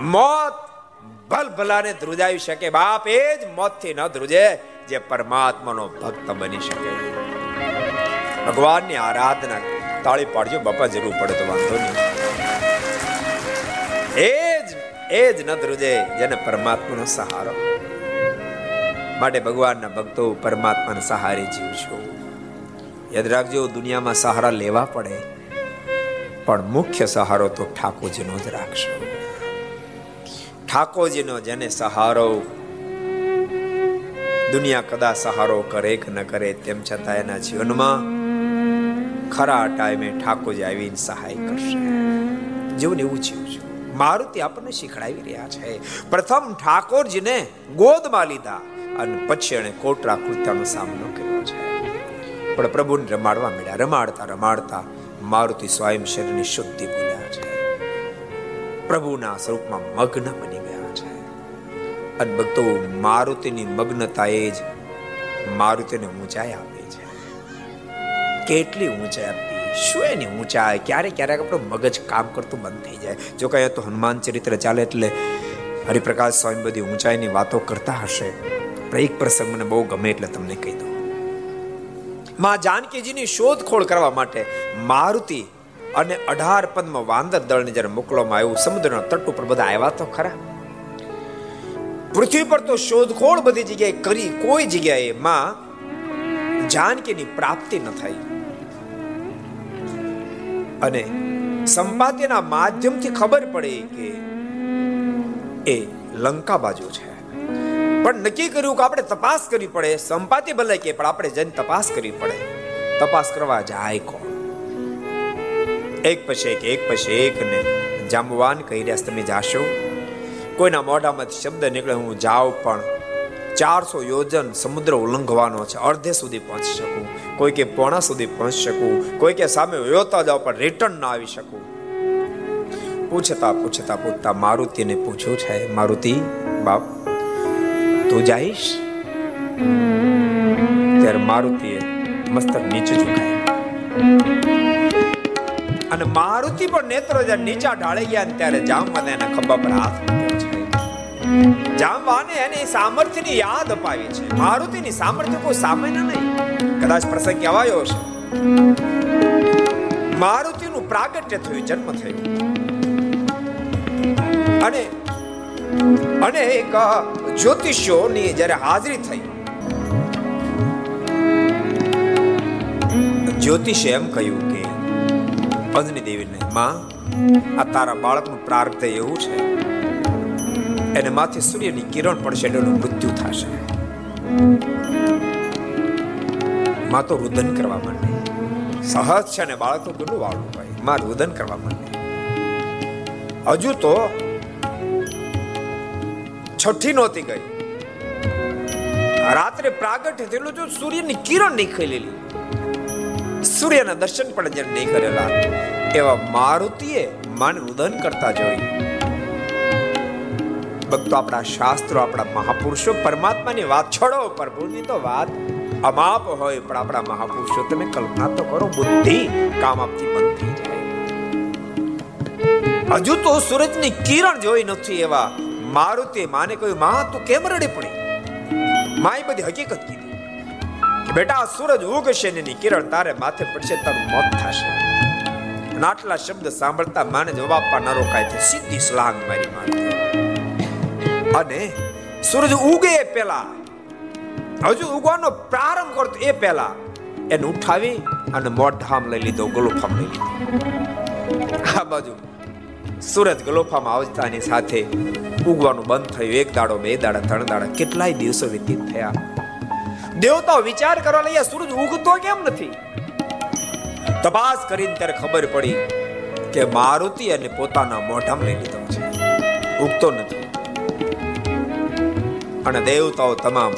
મોત ભલ ભલાને ધ્રુજાવી શકે. બાપ એ જ મોતથી ન ધ્રુજે, જે પરમાત્માનો ભક્ત બની શકે. ભગવાનની આરાધના તાળી પાડજો, બાપા, જરૂર પડે તો વાંધો નહીં. એ એ જ ન ધ્રુજે જેને પરમાત્માનો સહારો. માટે ભગવાનના ભક્તો પરમાત્માના સહારે જીવશો યાદ રાખજો, દુનિયામાં સહારા લેવા પડે, પણ મુખ્ય સહારો તો ઠાકોરજીનો જ રાખશો. ઠાકોરજીનો જેને સહારો દુનિયા કદા સહારો કરે કે ન કરે, તેમ છતાં એના જીવનમાં ખરા ટાઈમે ઠાકોરજી આવીને સહાય કરશે. જેવું એવું જીવજો. મારુતિ આપણને શીખડાવી રહ્યા છે. પ્રથમ ઠાકોરજીને ગોદમાં લીધા અને પછી એને કોટરા કૃત્યાનો સામનો કર્યો છે. પણ પ્રભુને રમાડવા મળ્યા. રમાડતા રમાડતા મારુતિ સ્વયં શરીરની શુદ્ધિ ભૂલ્યા છે. પ્રભુના સ્વરૂપમાં મગ્ન બની ગયા છે. અને ભક્તો, મારુતિની મગ્નતાએ જ મારુતિને ઊંચાઈ આપી છે. કેટલી ઊંચાઈ આપી? શું એની ઊંચાઈ ક્યારેક ક્યારેક આપણું મગજ કામ કરતું બંધ થઈ જાય. જો કહે તો હનુમાન ચરિત્ર ચાલે એટલે હરિપ્રકાશ સ્વામી બધી ઊંચાઈની વાતો કરતા હશે. એક પ્રસંગ મને બહુ ગમે એટલે તમને કહી દઉં. માં જાનકીજીની શોધખોળ કરવા માટે મારુતિ અને અઢાર પદમાં વાંદર દળને જ્યારે મોકલવામાં આવ્યું, સમુદ્રના તટ ઉપર બધા આવ્યા તો ખરા. પૃથ્વી પર તો શોધખોળ બધી જગ્યાએ કરી કોઈ જગ્યાએ માં જાનકીની પ્રાપ્તિ ન થઈ. અને સંપાત્યના માધ્યમથી ખબર પડી કે એ લંકા બાજુ છે. પણ નક્કી કર્યું કે આપણે તપાસ કરવી પડે. સંપાતિ ભલે કે, પણ આપણે જઈને તપાસ કરવી પડે. તપાસ કરવા જાય કોણ? એક પછી એક એક પછી એક ને જામવાન કહી રહ્યા તમે જાશો? કોઈના મોઢામાંથી શબ્દ નીકળે, હું જાઉં પણ ચારસો યોજન સમુદ્ર ઉલ્લંઘવાનો છે. અડધે સુધી પહોંચી શકું. કોઈ કે પોણા સુધી પહોંચી શકું. કોઈ કે સામે યોતા જાવ પણ રિટર્ન ના આવી શકું. પૂછતા પૂછતા પૂછતા મારુતિને પૂછ્યું છે, મારુતિ, બાપ, તું જઈશ? ત્યારે મારુતિએ મસ્તક નીચે ઝુકાય અને મારુતિ પણ નેત્ર નીચા ઢાળી ગયા ત્યારે જામવાને એના ખભા પર હાથ મૂક્યો જામવાને એને સામર્થ્યની યાદ અપાવી છે. મારુતિની સામર્થ્ય કોઈ સામાન્ય નહીં. કદાચ પ્રસંગ કહેવાયો છે મારુતિનું પ્રાગટ્ય થયું, જન્મ થયો. અને અને એક જ્યોતિષોની જ્યારે હાજરી થઈ, જ્યોતિષે એમ કહ્યું કે, અંજની દેવીને, માં, આ તારા બાળકનું પ્રાર્થ એવું છે. એને માથે સૂર્યની કિરણ પડશે એનું મૃત્યુ થશે. માં તો રુદન કરવા માંડે. સહજ છે ને બાળક તો કેટલું વાળું હોય. માં રુદન કરવા માંડે. હજુ તો છઠ્ઠી નહોતી ગઈ. રાત્રે પ્રાગટ્ય થયેલું જો સૂર્યની કિરણ ખીલેલી સૂર્યના દર્શન પણ જેને નહીં કરેલા, એવા મારુતિએ માન રુદન કરતા જોઈ ભક્તો, આપણા શાસ્ત્રો, આપણા મહાપુરુષો, પરમાત્માની વાત છોડો, પ્રભુની તો વાત અમાપ હોય, પણ આપણા મહાપુરુષો, તમે કલ્પના તો કરો, બુદ્ધિ કામ આપતી બંધ થઈ જાય. હજુ તો સૂરજની કિરણ જોઈ નથી એવા મારુતિ માને કહ્યું, માં, તું કેમ રડી પડી? માએ બધી હકીકત કીધી કે, બેટા સૂરજ ઉગશે ને કિરણ તારે માથે પડશે, તારું મોત થશે. નાટલા શબ્દ સાંભળતા માને જવાબ આપવા ન રોકાય છે સીધી સ્લાંગ મારી મારે અને સૂરજ ઉગે એ પહેલા, હજુ ઉગવાનો પ્રારંભ કરતો એ પહેલા, એને ઉઠાવી અને મોઢામ લઈ લીધો, ગલોફામ લઈ લીધો. આ બાજુ સૂરજ ગલોફામાં આવતાની સાથે ઉગવાનું બંધ થયું. એક દાડો બે દાડા, ત્રણ દાડા, કેટલાય દિવસો વ્યતીત થયા. દેવતાઓ વિચાર કરવા લઈએ સૂરજ ઉગતો કેમ નથી? તપાસ કરીને ત્યારે ખબર પડી કે મારુતિ અને પોતાના મોઢામાં લઈ લીધો છે. ઉગતો નથી. અને દેવતાઓ તમામ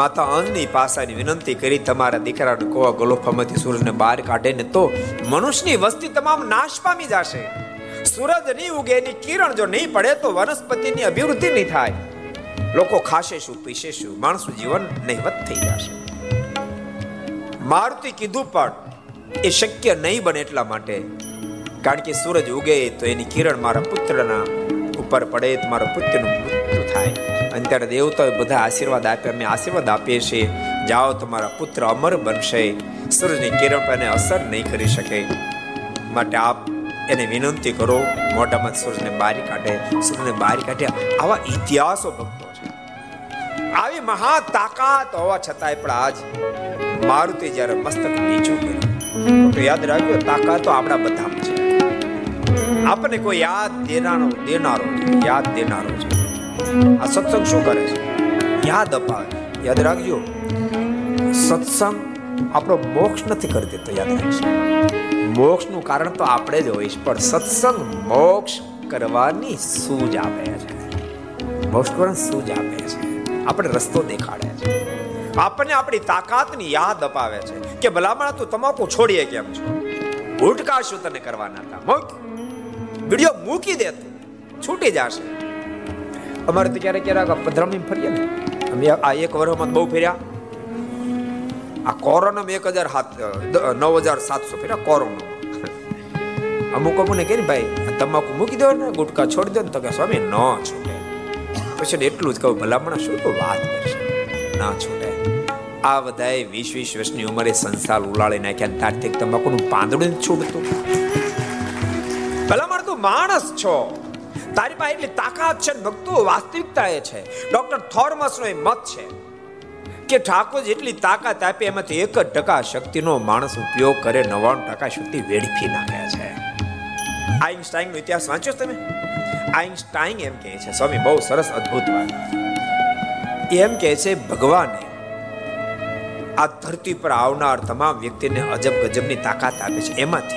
માતા અંજની પાસાની વિનંતી કરી તમારા દીકરાને કોવા ગલોફામાંથી સૂરજને બહાર કાઢે ને તો મનુષ્યની વસ્તી તમામ નાશ પામી જશે. સૂરજ નહીં ઉગે, એની કિરણ જો નહીં પડે તો વનસ્પતિની અભિવૃદ્ધિ નહીં થાય. લોકો ખાશે શું, પીશે શું, માણસનું જીવન નહીવત થઈ જશે. મારુતિ કીધું પણ એ શક્ય નહીં બને એટલા માટે. કારણ કે સૂરજ ઉગે તો એની કિરણ મારા પુત્રના ઉપર પડે, તો મારા પુત્રનું થાય અને ત્યારે દેવતાએ બધા આશીર્વાદ આપ્યા અમે આશીર્વાદ આપીએ છીએ. જાઓ, તમારા પુત્ર અમર બનશે. સૂર્યની કિરણ પર અસર નહીં કરી શકે. માટે આપ એને વિનંતી કરો મોટામાં સૂર્યને બારી કાઢે. સૂર્યને બારી કાઢે. આવા ઇતિહાસો ભક્તો છે. આવી મહા તાકાત હોવા છતાંય પણ આજ મારુતિ જ્યારે મસ્તક નીચું કર્યું. તો યાદ રાખજો, તાકાત આપણા બધામાં છે. આપણને કોઈ યાદ દેનારો દેનારો યાદ દેનારો છે. આ સત્સંગ શું કરે છે? યાદ અપાવે. યાદ રાખજો. સત્સંગ આપણો મોક્ષ નથી કરી દેતો, યાદ રાખજો. મોક્ષનું કારણ તો આપણે જ હોઈશ પણ સત્સંગ મોક્ષ કરવાની સૂજ આપે છે. મોક્ષ કરવાની સૂજ આપે છે. આપણે રસ્તો દેખાડે છે. આપણને આપણી તાકાતની યાદ અપાવે છે કે ભલામણ તું તમાકુ છોડીએ કેમ છો? ગુટકા શું તને કરવાના હતા. મૂક. વીડિયો મૂકી દે છૂટી જશે. અમારે તો ક્યારેક ક્યારેક પધરામણી ફરીએ ને. અમે આ એક વર્ષમાં બહુ ફેર્યા. આ કોરોનામાં એક હજાર સાત નવ હજાર સાતસો ફેર્યા કોરોના. અમુક અમુને કે ભાઈ તમાકુ મૂકી દો ને, ગુટકા છોડી દો ને. તો કે, સ્વામી, ન છૂટે પછી એટલું જ કહું, ભલામણ, શું તો વાત કરશે? ના છૂટે આ બધાએ વીસ વીસ વર્ષની ઉંમરે સંસાર ઉલાળી નાખ્યા તારથી તમાકુનું પાંદડું છૂટતું. ભલામણ, તું માણસ છો. તારી પાસે એટલી તાકાત છે ભક્તો, વાસ્તવિકતા એ છે. ડોક્ટર થોર્મસ નો એ મત છે કે ઠાકોર જેટલી તાકાત આપે એમાંથી એક જ ટકા શક્તિનો માણસ ઉપયોગ કરે, નવ્વાણું ટકા શક્તિ વેડફી નાખે છે. આઈન્સ્ટાઈન નો ઇતિહાસ વાંચ્યો તમે? આઈન્સ્ટાઈન એમ કહે છે, સ્વામી, બહુ સરસ અદ્ભુત વાત. એમ કહે છે, ભગવાને આ ધરતી પર આવનાર તમામ વ્યક્તિને અજબ ગજબની તાકાત આપે છે. એમાંથી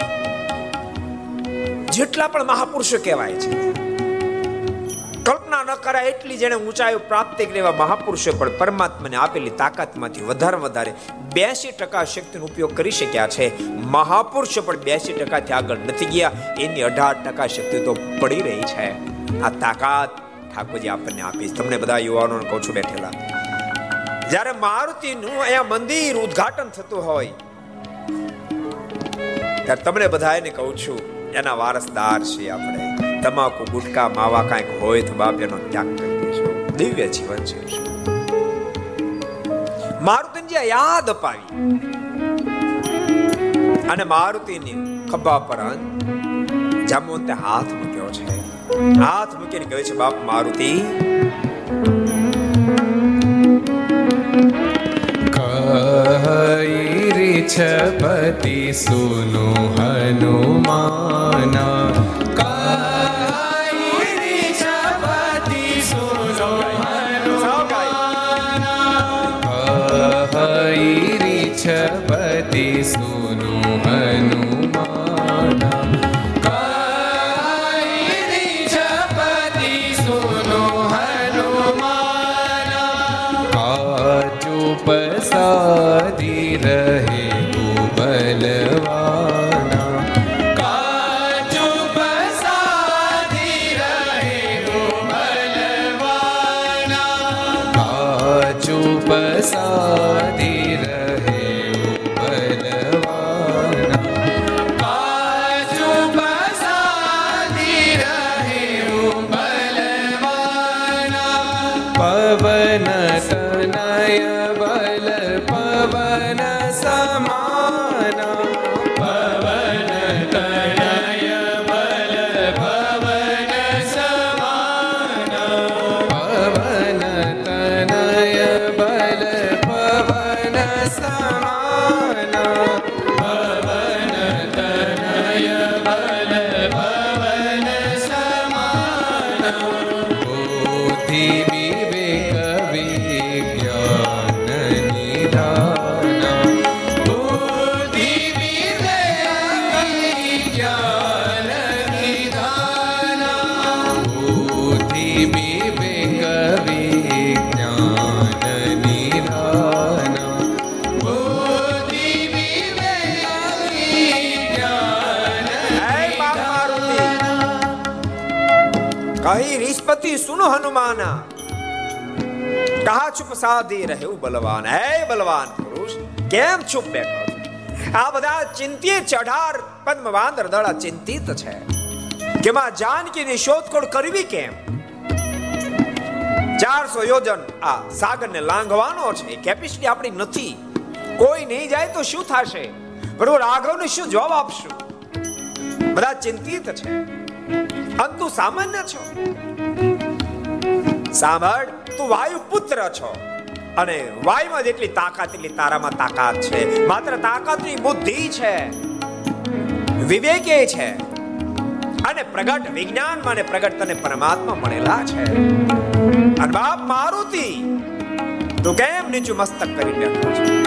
જેટલા પણ મહાપુરુષો કહેવાય છે કરાય એટલી જેને ઊંચાઈ પ્રાપ્ત કરવા મહાપુરુષો પણ પરમાત્માને આપેલી તાકાતમાંથી વધારે વધારે બ્યાસી ટકા શક્તિનો ઉપયોગ કરી શક્યા છે. મહાપુરુષો પણ બ્યાસી ટકાથી આગળ નથી ગયા. એની અઢાર ટકા શક્તિ તો પડી રહી છે. આ તાકાત ઠાકોરજી આપણને આપીશ તમને બધા યુવાનોને કહું છું બેઠેલા. જ્યારે મારુતિનું અહીંયા મંદિર ઉદ્ઘાટન થતું હોય, ત્યારે તમને બધાને કહું છું, એના વારસદાર છીએ આપણે. તમાકુ, ગુટકા, માવા કાંઈક હોય તો બાપ એનો ત્યાગ કરી દેશો દિવ્ય જીવન છે. મારુતિજી યાદ અપાવી. અને મારુતિની ખભા પર તે હાથ મૂક્યો છે. હાથ મૂકીને કહે છે, બાપ મારુતિ.
સુનુ સુનો હનુમાના? રીછપતિ સુનો હનુમાના પસાદી રહે
હનુમાના કહા છુપ સાધી રહ્યું બલવાન હે બલવાન પુરુષ કેમ છુપ બેઠો આ બધા ચિંતિત છે અઢાર પદ્મ વાંદર દળા ચિંતિત છે કે માં જાનકીની શોધખોળ કરવી કેમ ચારસો યોજન આ સાગરને લાંઘવાનો છે કેપેસિટી આપણી નથી કોઈ નહીં જાય તો શું થશે પ્રભુ રાઘવને શું જવાબ આપશું બધા ચિંતિત છે અને સામાન્ય છો સાંભળ, તું વાયુ પુત્ર છો. અને વાયુમાં જેટલી તાકાત, એટલી તારામાં તાકાત છે. માત્ર તાકાતની બુદ્ધિ છે. વિવેકે છે. અને પ્રગટ વિજ્ઞાનમાં અને પ્રગટ તને પરમાત્મા મળેલા છે. અને બાપ મારુતિ, તું કેમ નીચું મસ્તક કરી બેઠો છે?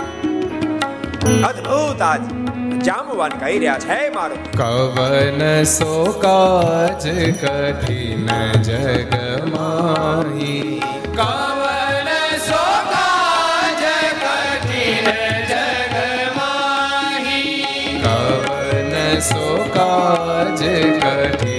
અદ્ભુત આજ જામવાન કહી રહ્યા છે મારો.
કવન સો કાજ કઠિન જગમાહી કવન સો કાજ કઠિન જગમાહી કવન સો કાજ કઠિન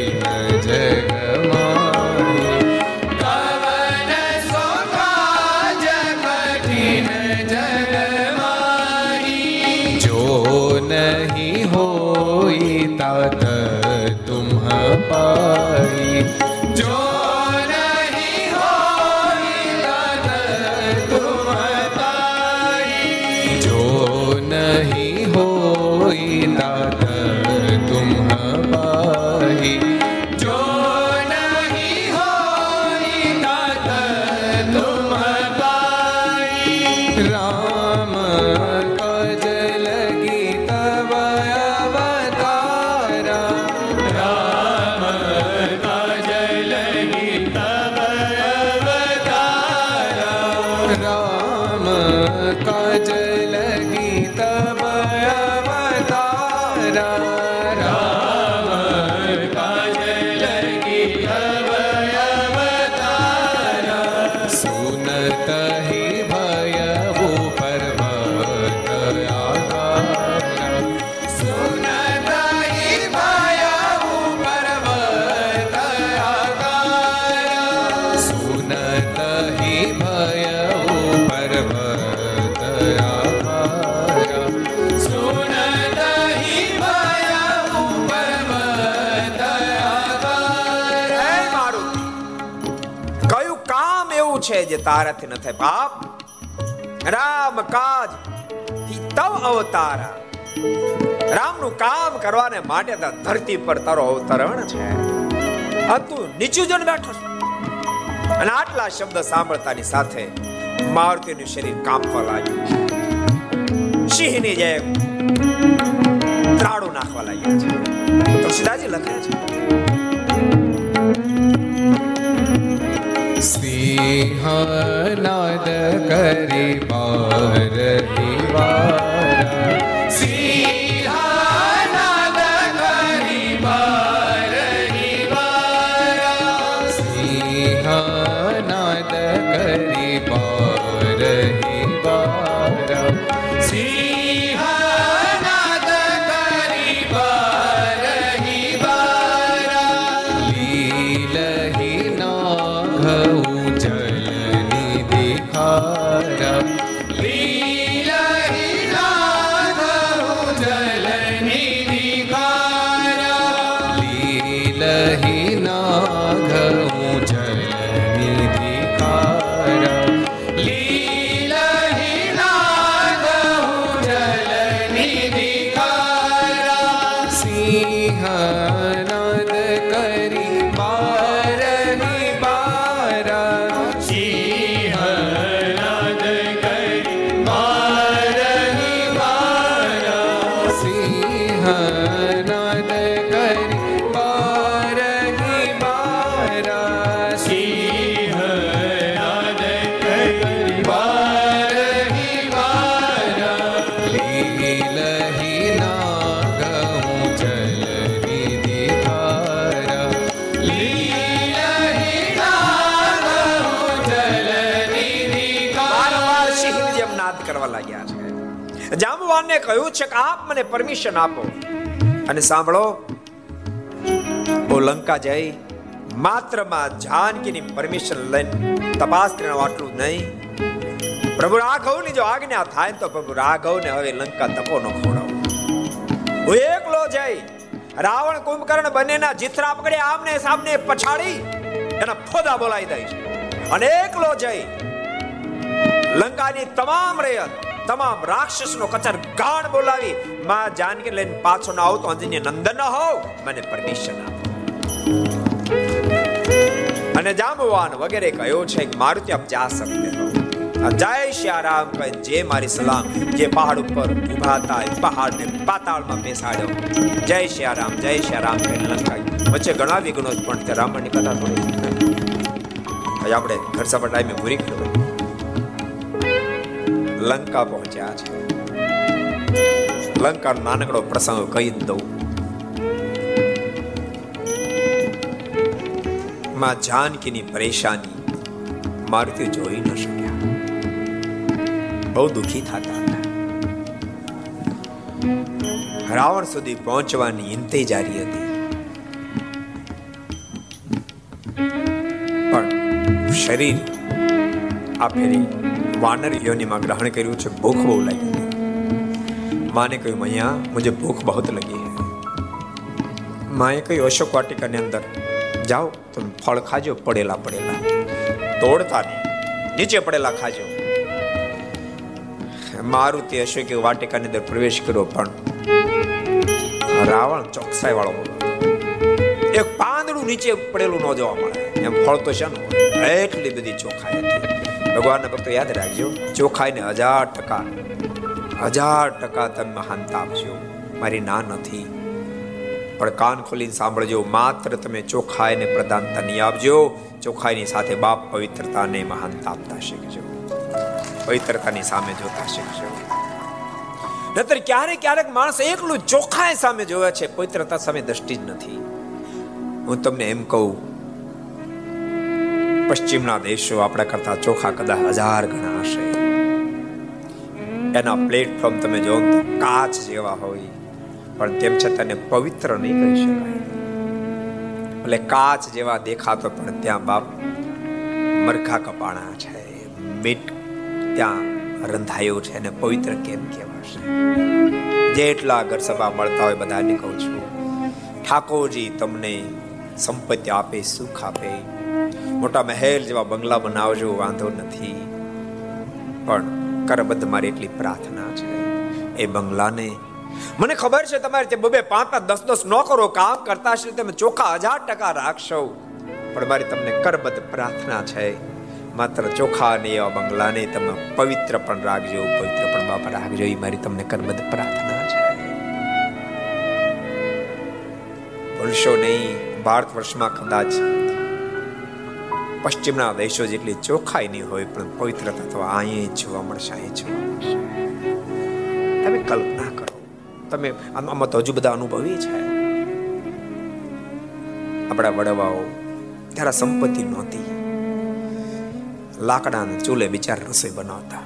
જે
તારાથી ન થાય. બાપ, રામ કાજ. તવ અવતારા. રામનું કામ કરવાને માટે ધરતી પર તારો અવતરણ છે. આ નીચું જણ બેઠો છે. અને આટલા શબ્દ સાંભળતાની સાથે મારુતિનું શરીર કાંપવા લાગ્યું સિંહની જેમ ત્રાડું નાખવા લાગ્યા છે. તુલસીદાસજી લખે છે.
સિંહનાદ કરી બારહી વાર
કહ્યું છે કે આપ મને પરમિશન આપો. અને સાંભળો હું લંકા જઈ માત્રમાં જાનકીની પરમિશન લઈને તપાસ કરીને આટલું નહીં. પ્રભુ રાઘવની જો આજ્ઞા થાય તો પ્રભુ રાઘવને હવે લંકા તકો નો ખોડાવો હું એકલો જઈ રાવણ કુંભકર્ણ બંનેના જીથરા પકડી આમને સામને પછાડી એના ફોદા બોલાવી દઈશ. અને એકલો જઈ લંકાની તમામ રેયત તમામ રાક્ષસનો કચર ગાણ બોલાવી માં જાનકી લઈને પાછો ના આવું અંજની નંદન ન હોવ, મને પરમિશન આપો. અને જામવાન વગેરે કહ્યો છે કે મારુતિ આપ જા શકતે જય શ્યારામ કહે, જે મારી સલામ, જે પહાડ ઉપર ઊભા હતા એ પહાડને પાતાળમાં બેસાડ્યો. જય શ્યારામ જય શ્યારામ કહે લંકાઈ. વચ્ચે ઘણા વિઘ્નો પણ તે રામણની કથા થોડી. આપણે ઘર સભા ટાઈમે પૂરી કરી લંકા પહોંચ્યા છે. લંકા નાનકડો પ્રસંગ કહી દઉં. માં જાનકીની પરેશાની મારુતિ જોઈ ન શક્યા. બહુ દુખી થતા હતા. રાવણ સુધી પહોંચવાની ઇંતેજારી હતી. પણ શરીર આ ફેરી વાનર યોનીમાં ગ્રહણ કર્યું છે, ભૂખ બહુ લાગી માને કહ્યું, મૈયા, મુજે ભૂખ બહુત લગી હૈ. માએ કહ્યું, અશોક વાટિકાની અંદર જાઓ, તમે ફળ ખાજો, પડેલા પડેલા. તોડતા નહીં, નીચે પડેલા ખાજો. મારુતિ અશોક વાટિકાની અંદર પ્રવેશ કર્યો, પણ રાવણ ચોકસાઈ વાળો એક પાંદડું નીચે પડેલું ન જોવા મળે. એમ ફળ તો છે એટલી બધી ચોખાઈ હતી. ભગવાનના ભક્તો યાદ રાખજો, ચોખાઈને હજાર ટકા હજાર ટકા તમે મહાનતા આપજો. મારી ના નથી. પણ કાન ખોલીને સાંભળજો, માત્ર તમે ચોખાઈને પ્રધાનતા નહીં આપજો, ચોખાઈની સાથે બાપ પવિત્રતાને મહાનતા આપતા શીખજો. પવિત્રતાની સામે જોતા શીખજો. નતર ક્યારેક ક્યારેક માણસ એકલું ચોખાઈ સામે જોવે છે, પવિત્રતા સામે દ્રષ્ટિ જ નથી. હું તમને એમ કહું પશ્ચિમના દેશો આપણા કરતા ચોખા કદાચ હજાર ગણા હશે. એના પ્લેટફોર્મ તમે જો કાચ જેવા હોય. પણ તેમ છતાં એને પવિત્ર નહીં કહી શકાય. એટલે કાચ જેવા દેખાતો પણ ત્યાં બાપ મરઘા કપાણા છે. મીઠ ત્યાં રંધાયું છે અને પવિત્ર કેમ કહેવાશે? જેટલા ઘર સભા મળતા હોય બધાને કહું છું, ઠાકોરજી તમને સંપત્તિ આપે, સુખ આપે. મોટા મહેલ જેવા બંગલા બનાવજો, વાંધો નથી. પણ કરબદ્ધ મારી એટલી પ્રાર્થના છે. એ બંગલાને મને ખબર છે તમારે તે બબે પાંચ પાંચ દસ દસ નોકરો કામ કરતા હશે, તમે ચોખ્ખા હજાર ટકા રાખશો. પણ મારી તમને કરબદ્ધ પ્રાર્થના છે. માત્ર ચોખા ને એવા બંગલાને તમે પવિત્ર પણ રાખજો, પવિત્ર પણ બાપા રાખજો, એ મારી તમને કરબદ્ધ પ્રાર્થના છે. ભૂલશો નહીં, ભારત વર્ષમાં કદાચ પશ્ચિમના દેશો જેટલી ચોખ્ખાઈ નહીં હોય, પણ પવિત્રતા તો અહીં જોવા મળશે, અહીં જોવા મળશે. તમે કલ્પના કરો. તમે આમાં તો હજુ બધા અનુભવી છે. આપણા વડવાઓ ત્યારે સંપત્તિ નહોતી. લાકડાના ચૂલે બિચાર રસોઈ બનાવતા.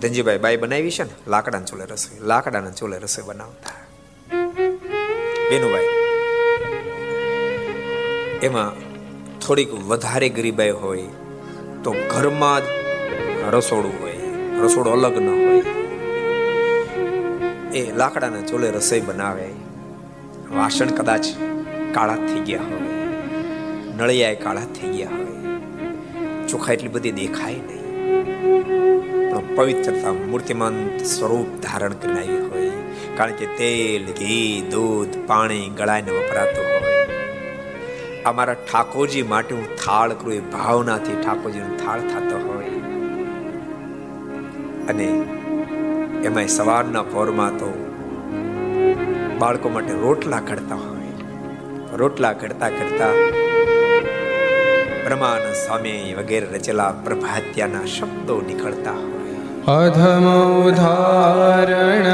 ધનજીભાઈ બાઈ બનાવી છે ને, લાકડાના ચૂલે રસોઈ, લાકડાના ચૂલે રસોઈ બનાવતા. બેનુભાઈ એમાં થોડીક વધારે ગરીબાઈ હોય, તો ઘરમાં જ રસોડું હોય, રસોડું અલગ ન હોય. એ લાકડાના ચૂલે રસોઈ બનાવે. વાસણ કદાચ કાળા થઈ ગયા હોય નળિયા કાળા થઈ ગયા હોય. ચોખા એટલી બધી દેખાય નહીં. પણ પવિત્રતા મૂર્તિમંત સ્વરૂપ ધારણ કરીને આવી હોય. કારણ કે તેલ, ઘી, દૂધ, પાણી ગળાઈને વપરાતું હોય. અમારા ઠાકોરજી માટે હું થાળ કરું, એ ભાવનાથી ઠાકોરજીનો થાળ થતો હોય. અને એમાં સવારના પોરમાં તો બાળકો માટે રોટલા કરતા હોય. રોટલા કરતા કરતા પ્રમાણ સ્વામી વગેરે રચેલા પ્રભાત્યાના શબ્દો નીકળતા હોય.
અધમોધારણ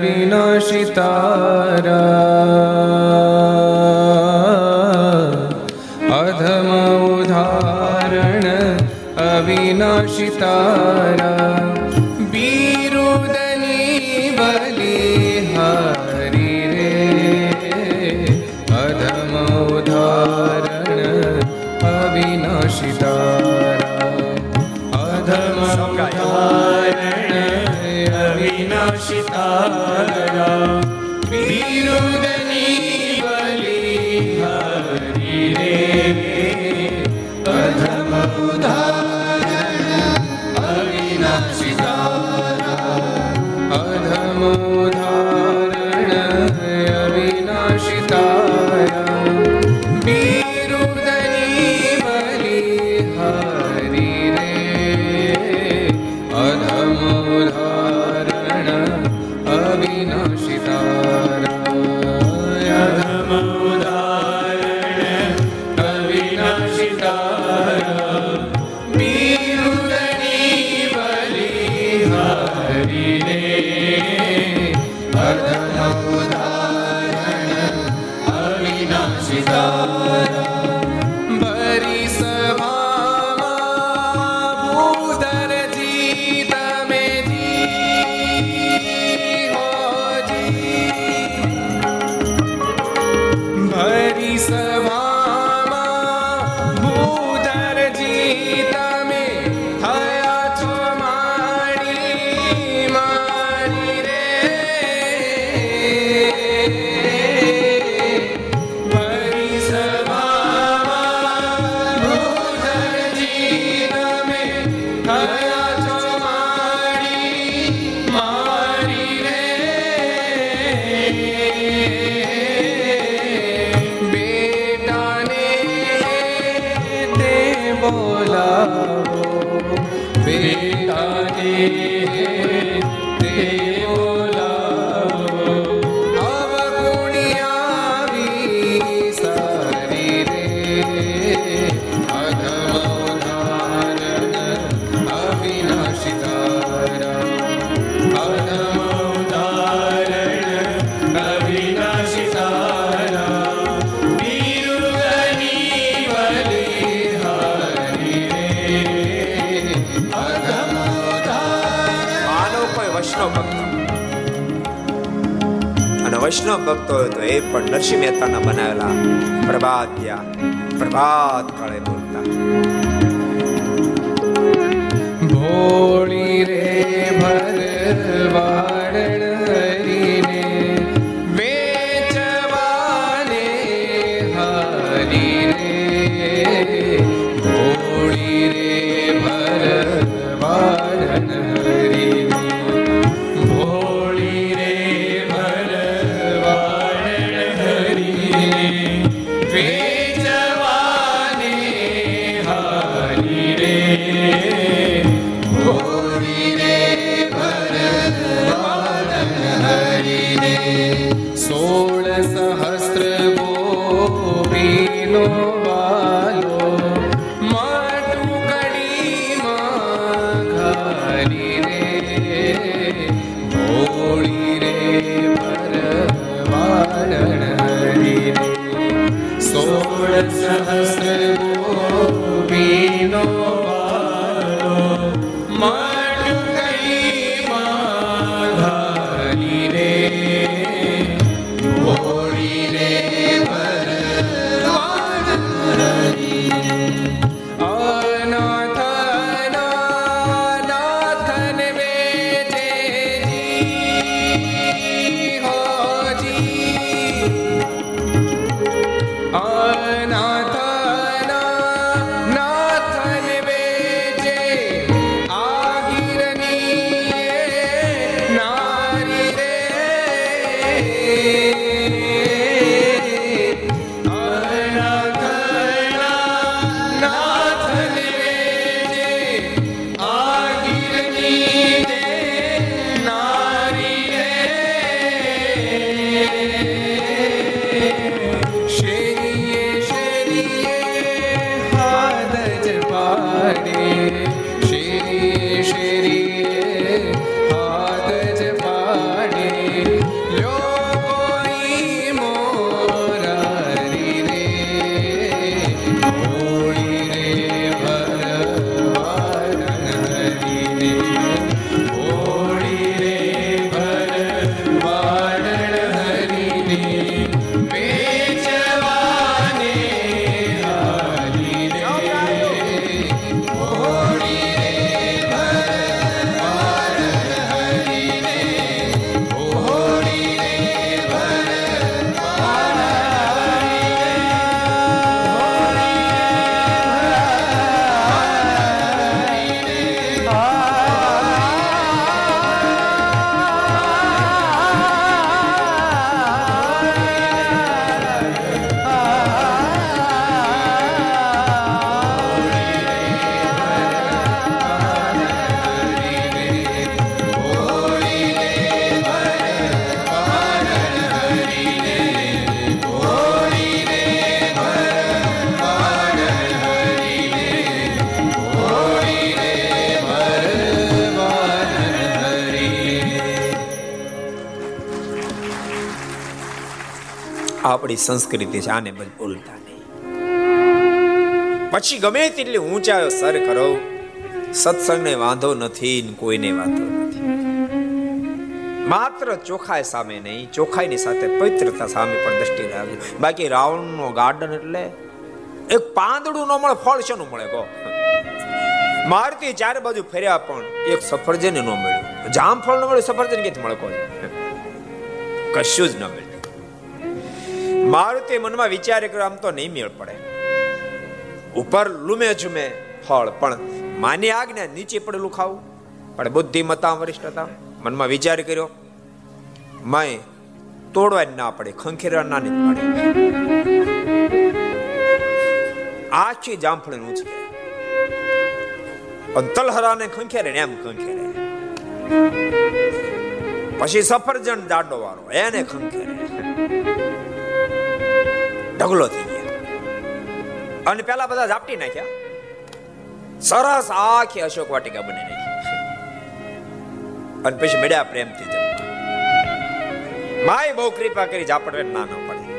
વિનાશિતારા. अविनाशितारा
વૈષ્ણવ ભક્તો હોય તો એ પણ નરસિંહ મહેતાના બનાવેલા પ્રભાત્યા, પ્રભાત કાળે બોલતા.
ભોળી રે ભરવાડ
આપણી સંસ્કૃતિ છે, આને ભૂલતા નહીં. પછી ગમે તેટલી ઊંચા સર કરો, સત્સંગને વાંધો નથી ને કોઈને વાંધો નથી. માત્ર ચોખાઈ સામે નહીં, ચોખાઈની સાથે પવિત્રતા સામે પણ દ્રષ્ટિ રાખજો. બાકી રાવણનો ગાર્ડન એટલે એક પાંદડું ન મળે, ફળ શેનું મળે, કહો. મારતી ચારે બાજુ ફેર્યા પણ એક સફરજન ન મળ્યું. જામફળ ન મળ્યું, સફરજન ક્યાંથી મળે કોઈ કશું જ ન મળ્યું. મારુતિ મનમાં વિચાર કર્યો, આમ તો નહીં મેળ પડે. ઉપર લુમે જુમે ફળ, પણ માની આજ્ઞા નીચે પડેલું ખાવું. પણ બુદ્ધિમતા વરિષ્ઠતા મનમાં વિચાર કર્યો, માય, તોડવા ના પડે, ખંખેરવા ના નહીં પડે. આખી જામફળી ઊંચી પણ તલહરાને ખંખેરે એમ ખંખેરે. પછી સફરજન દાડો વાળો, એને ખંખેરે. ઢગલો થઈ ગયો. અને પેલા બધા ઝાપટી નાખ્યા. સરસ આખી અશોક વાટિકા બની નાખી. અને પછી મળ્યા પ્રેમથી જમવા. માય બહુ કૃપા કરી ઝાપટવે ના ન પડે.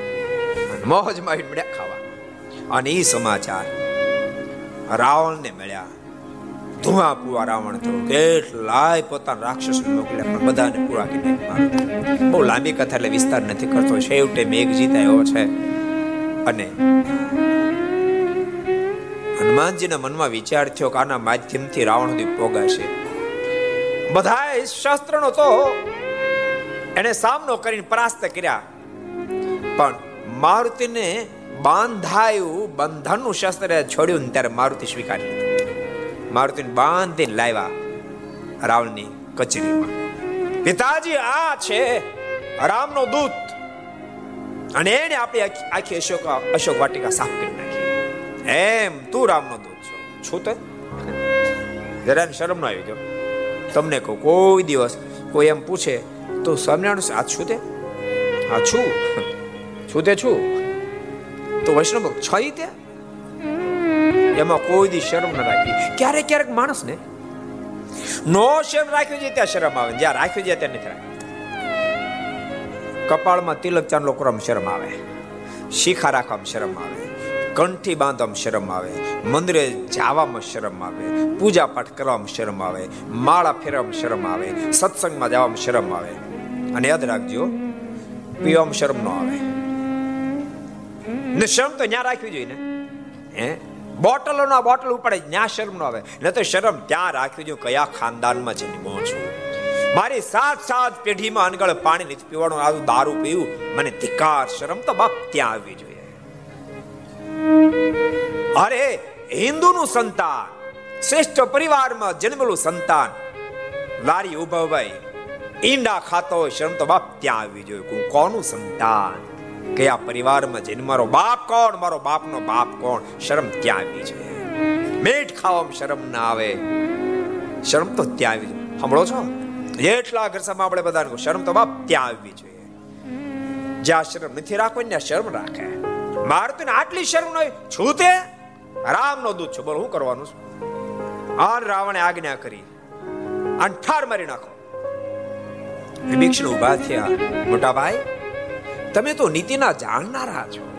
અને મોજમાં મળ્યા ખાવા. અને એ સમાચાર. રાવણને મળ્યા. ધુઆ પુઆ રાવણ થયો. કેટલાય પોતાના રાક્ષસ મોકલ્યા, પણ બધાને પૂરા કરી બહુ લાંબી કથા એટલે વિસ્તાર નથી કરતો. છેવટે મેઘ જીતાયો છે. અને હનુમાનજીના મનમાં વિચાર થયો કે આના માધ્યમથી રાવણ સુધી પોગાશે. બધા શાસ્ત્રનો તો એને સામનો કરીને પરાસ્ત કર્યા. પણ મારુતિને બાંધાયું, બંધનનું શસ્ત્ર છોડ્યું ત્યારે મારુતિ સ્વીકારી લીધું. મારુતિને બાંધીને લાવ્યા રાવણની કચેરીમાં. પિતાજી, આ છે રામનો દૂત. અને એને આપણી આખી- અશોક અશોક વાટિકા સાફ કરી નાખી. એમ તું રામનો દૂત છો. છું તો? જરા શરમ ન આવી ગયો. તમને કહું, કોઈ દિવસ કોઈ એમ પૂછે, તો સ્વામિનારાયણ આ છું તે? આ છું. છું તે છું. તો વૈષ્ણવ ભક્ત છે ઈ તે? એમાં કોઈ દી શરમ ન રાખી. ક્યારેક ક્યારેક માણસ ને શરમ રાખ્યો છે ત્યાં શરમ આવે જ્યાં રાખ્યું છે ત્યાં નથી રાખી કપાળમાં તિલક ચાંદલો કરવામાં શરમ આવે શીખા રાખવામાં શરમ આવે કંઠી બાંધવામાં શરમ આવે મંદિરે જવામાં શરમ આવે પૂજા પાઠ કરવામાં શરમ આવે માળા ફેરવામાં શરમ આવે સત્સંગમાં જવામાં શરમ આવે અને યાદ રાખજો, પીવામાં શરમ ન આવે. ને શરમ તો ન્યા રાખવી જોઈએ ને. હે? બોટલો ના બોટલ ઉપાડે, ન્યા શરમ ન આવે. ન તો શરમ ત્યાં રાખવી જોઈએ. કયા ખાનદાનમાં જન્મો છું મારી સાત સાત પેઢીમાં અનગળ પાણી નથી પીવાનું, આ દારૂ પીવું. મને ધિકાર, શરમ તો બાપ ત્યાં આવવી જોઈએ. અરે, હિન્દુનું સંતાન, શ્રેષ્ઠ પરિવારમાં જન્મેલું સંતાન, લારી ઊભા ભાઈ ઈંડા ખાતો હોય, શરમ તો બાપ ત્યાં આવવી જોઈએ. હું કોનું સંતાન? કયા પરિવારમાં જન્મ? મારો બાપ કોણ? મારો બાપનો બાપ કોણ? શરમ ત્યાં આવવી જોઈએ. મીઠ ખાવામાં શરમ ના આવે. શરમ તો ત્યાં આવી સાંભળો છો? જેટલા ઘર સામે આપણે બધાને શરમ તો બાપ ત્યાં આવવી જોઈએ. જ્યાં શરમ નથી રાખવાની ત્યાં શરમ રાખે. મારે તો આટલી શરમ નો છું તે? રામનો દૂત છું. બોલો હું કરવાનું છું? આ રાવણે આજ્ઞા કરી. અને ઠાર મારી નાખો. વિભીક્ષણ ઊભા થયા. મોટા ભાઈ તમે તો નીતિના જાણનારા છો.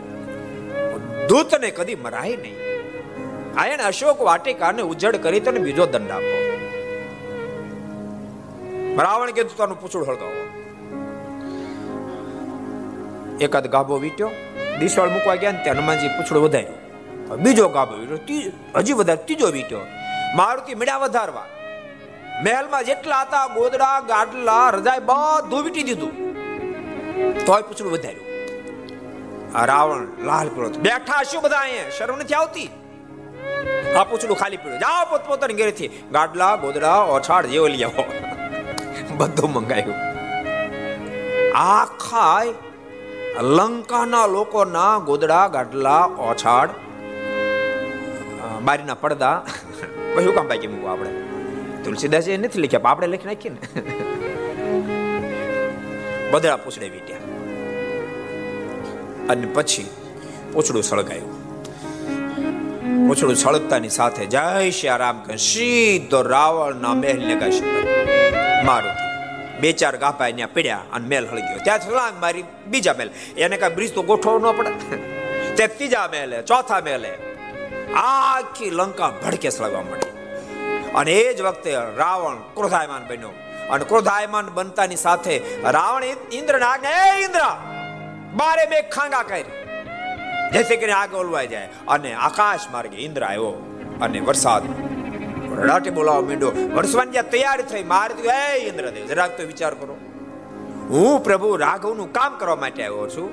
દૂતને કદી મરાય નહીં. આ એને અશોક વાટિકાને ઉજ્જડ કરી તને બીજો દંડ આપો. રાવણ કીધું તારું પૂછડું હળગાવો. એકાદ ગાભો વીટ્યો દિશાળ મૂકવા ગયા ને ત્યાં હનુમાનજી પૂછડું વધાર્યું. બીજો ગાભો વીટ્યો હજી વધારે ત્રીજો વીટ્યો. મારુતિ મીડા વધારવા. મહેલમાં જેટલા હતા, ગોદડા, ગાડલા રજાય બધું વીટી દીધું. તોય પૂછડું વધાર્યું. રાવણ લાલ પીળો બેઠા શું બધા અહીંયા? શરમ નથી આવતી? આ પૂછડું ખાલી પીળું જાઓ પોતપોતાની ઘરેથી. ગાડલા, ગોદડા ઓછાડ જેવો લઈ આવો. બધું મંગાવ્યું આખા લંકાના લોકોના ગોદડા ગાટલા ઓછાડ બારીના પડદા કયું કામ બાકી મૂકવા આપણે. તુલસીદાસ નથી લખ્યા, પણ આપણે લખી નાખીએ ને. બદડા પૂછડે વીટ્યા. અને પછી પૂછડું સળગાયું. પૂછડું સળગતાની સાથે જય શ્રી રામ કહે સીધો રાવણના મહેલને કાશી મારુતિ બે ચાર ગાપા ત્યાં પડ્યા અને મેલ હળગ્યો ત્યાં છલાંગ મારી બીજા મેલ. એને કાંઈ બ્રિજ તો ગોઠવો ન પડે. તે ત્રીજા મેલે, ચોથા મેલે, આખી લંકા ભડકે સળગવા મળી અને એ જ વખતે રાવણ ક્રોધાયમાન બન્યો. અને ક્રોધાયમાન બનતાની સાથે રાવણ ઇન્દ્રને આજ્ઞા એ ઇન્દ્ર, બારે બે ખાંગા કરી જેથી કરીને આગળ ઓલવાઈ જાય. અને આકાશ માર્ગે ઇન્દ્ર આવ્યો અને વરસાદ રડાટે બોલાવો માંડ્યો વરસવાની તૈયારી થઈ, મારે તો એ ઇન્દ્રદેવ, જરાક તો વિચાર કરો. હું પ્રભુ રાઘવનું કામ કરવા માટે આવ્યો છું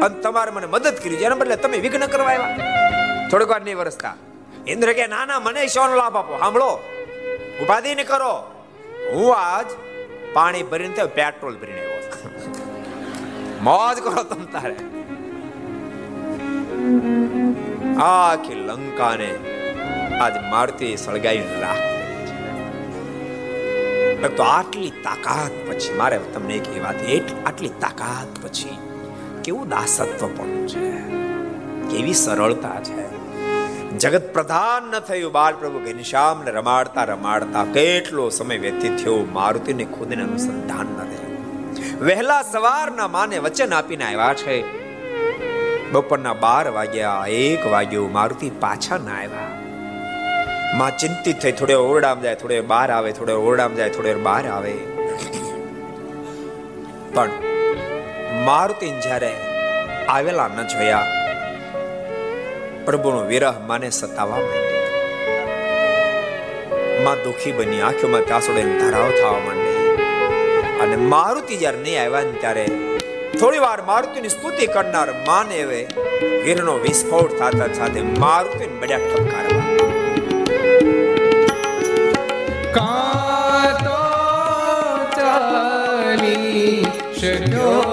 અને તમારે મને મદદ કરી એના બદલે તમે વિઘ્ન કરવા આવ્યા. થોડીક વાર નહીં વરસતા. ઇન્દ્ર કે ના ના, મને શોનો લાભ આપો. સાંભળો. ઉપાધિ ને કરો. હું આજ પાણી ભરીને થયો પેટ્રોલ ભરીને આવ્યો મોજ કરો તમ તારે. આખી લંકાને આજ મારુતિ સળગાવી રાખ. ભક્તો આટલી તાકાત પછી મારે તમને એક એ વાત આટલી તાકાત પછી કેવું દાસત્વ પણ છે? કેવી સરળતા છે? જગત પ્રધાન ન થયું, બાળ પ્રભુ ઘનશ્યામને રમાડતા રમાડતા કેટલો સમય વ્યતીત થયો, મારુતિને ખુદને અનુસંધાન ન થયું. વહેલા સવારના માને વચન આપીને આવ્યા છે. બપોરના બાર વાગ્યા, એક વાગ્યો, મારુતિ પાછા ના આવ્યા. માં ચિંતિત થઈ થોડે ઓરડામાં જાય, થોડે બહાર આવે, થોડે ઓરડામાં જાય, થોડે બહાર આવે. પણ મારુતિ જ્યારે આવેલા ન જોયા, પ્રભુનો વિરહ માને સતાવા માંડી માં દુખી બની, આંખોમાં ત્યાસોડે ધરાવ થવા માંડી અને મારુતિ જ્યારે નહીં આવ્યા ને ત્યારે થોડી વાર મારુતિની સ્તુતિ કરનાર માને હવે વીરનો વિસ્ફોટ થતા સાથે મારુતિને બડ્યા ઠપકારવા
ચાલી શક્યો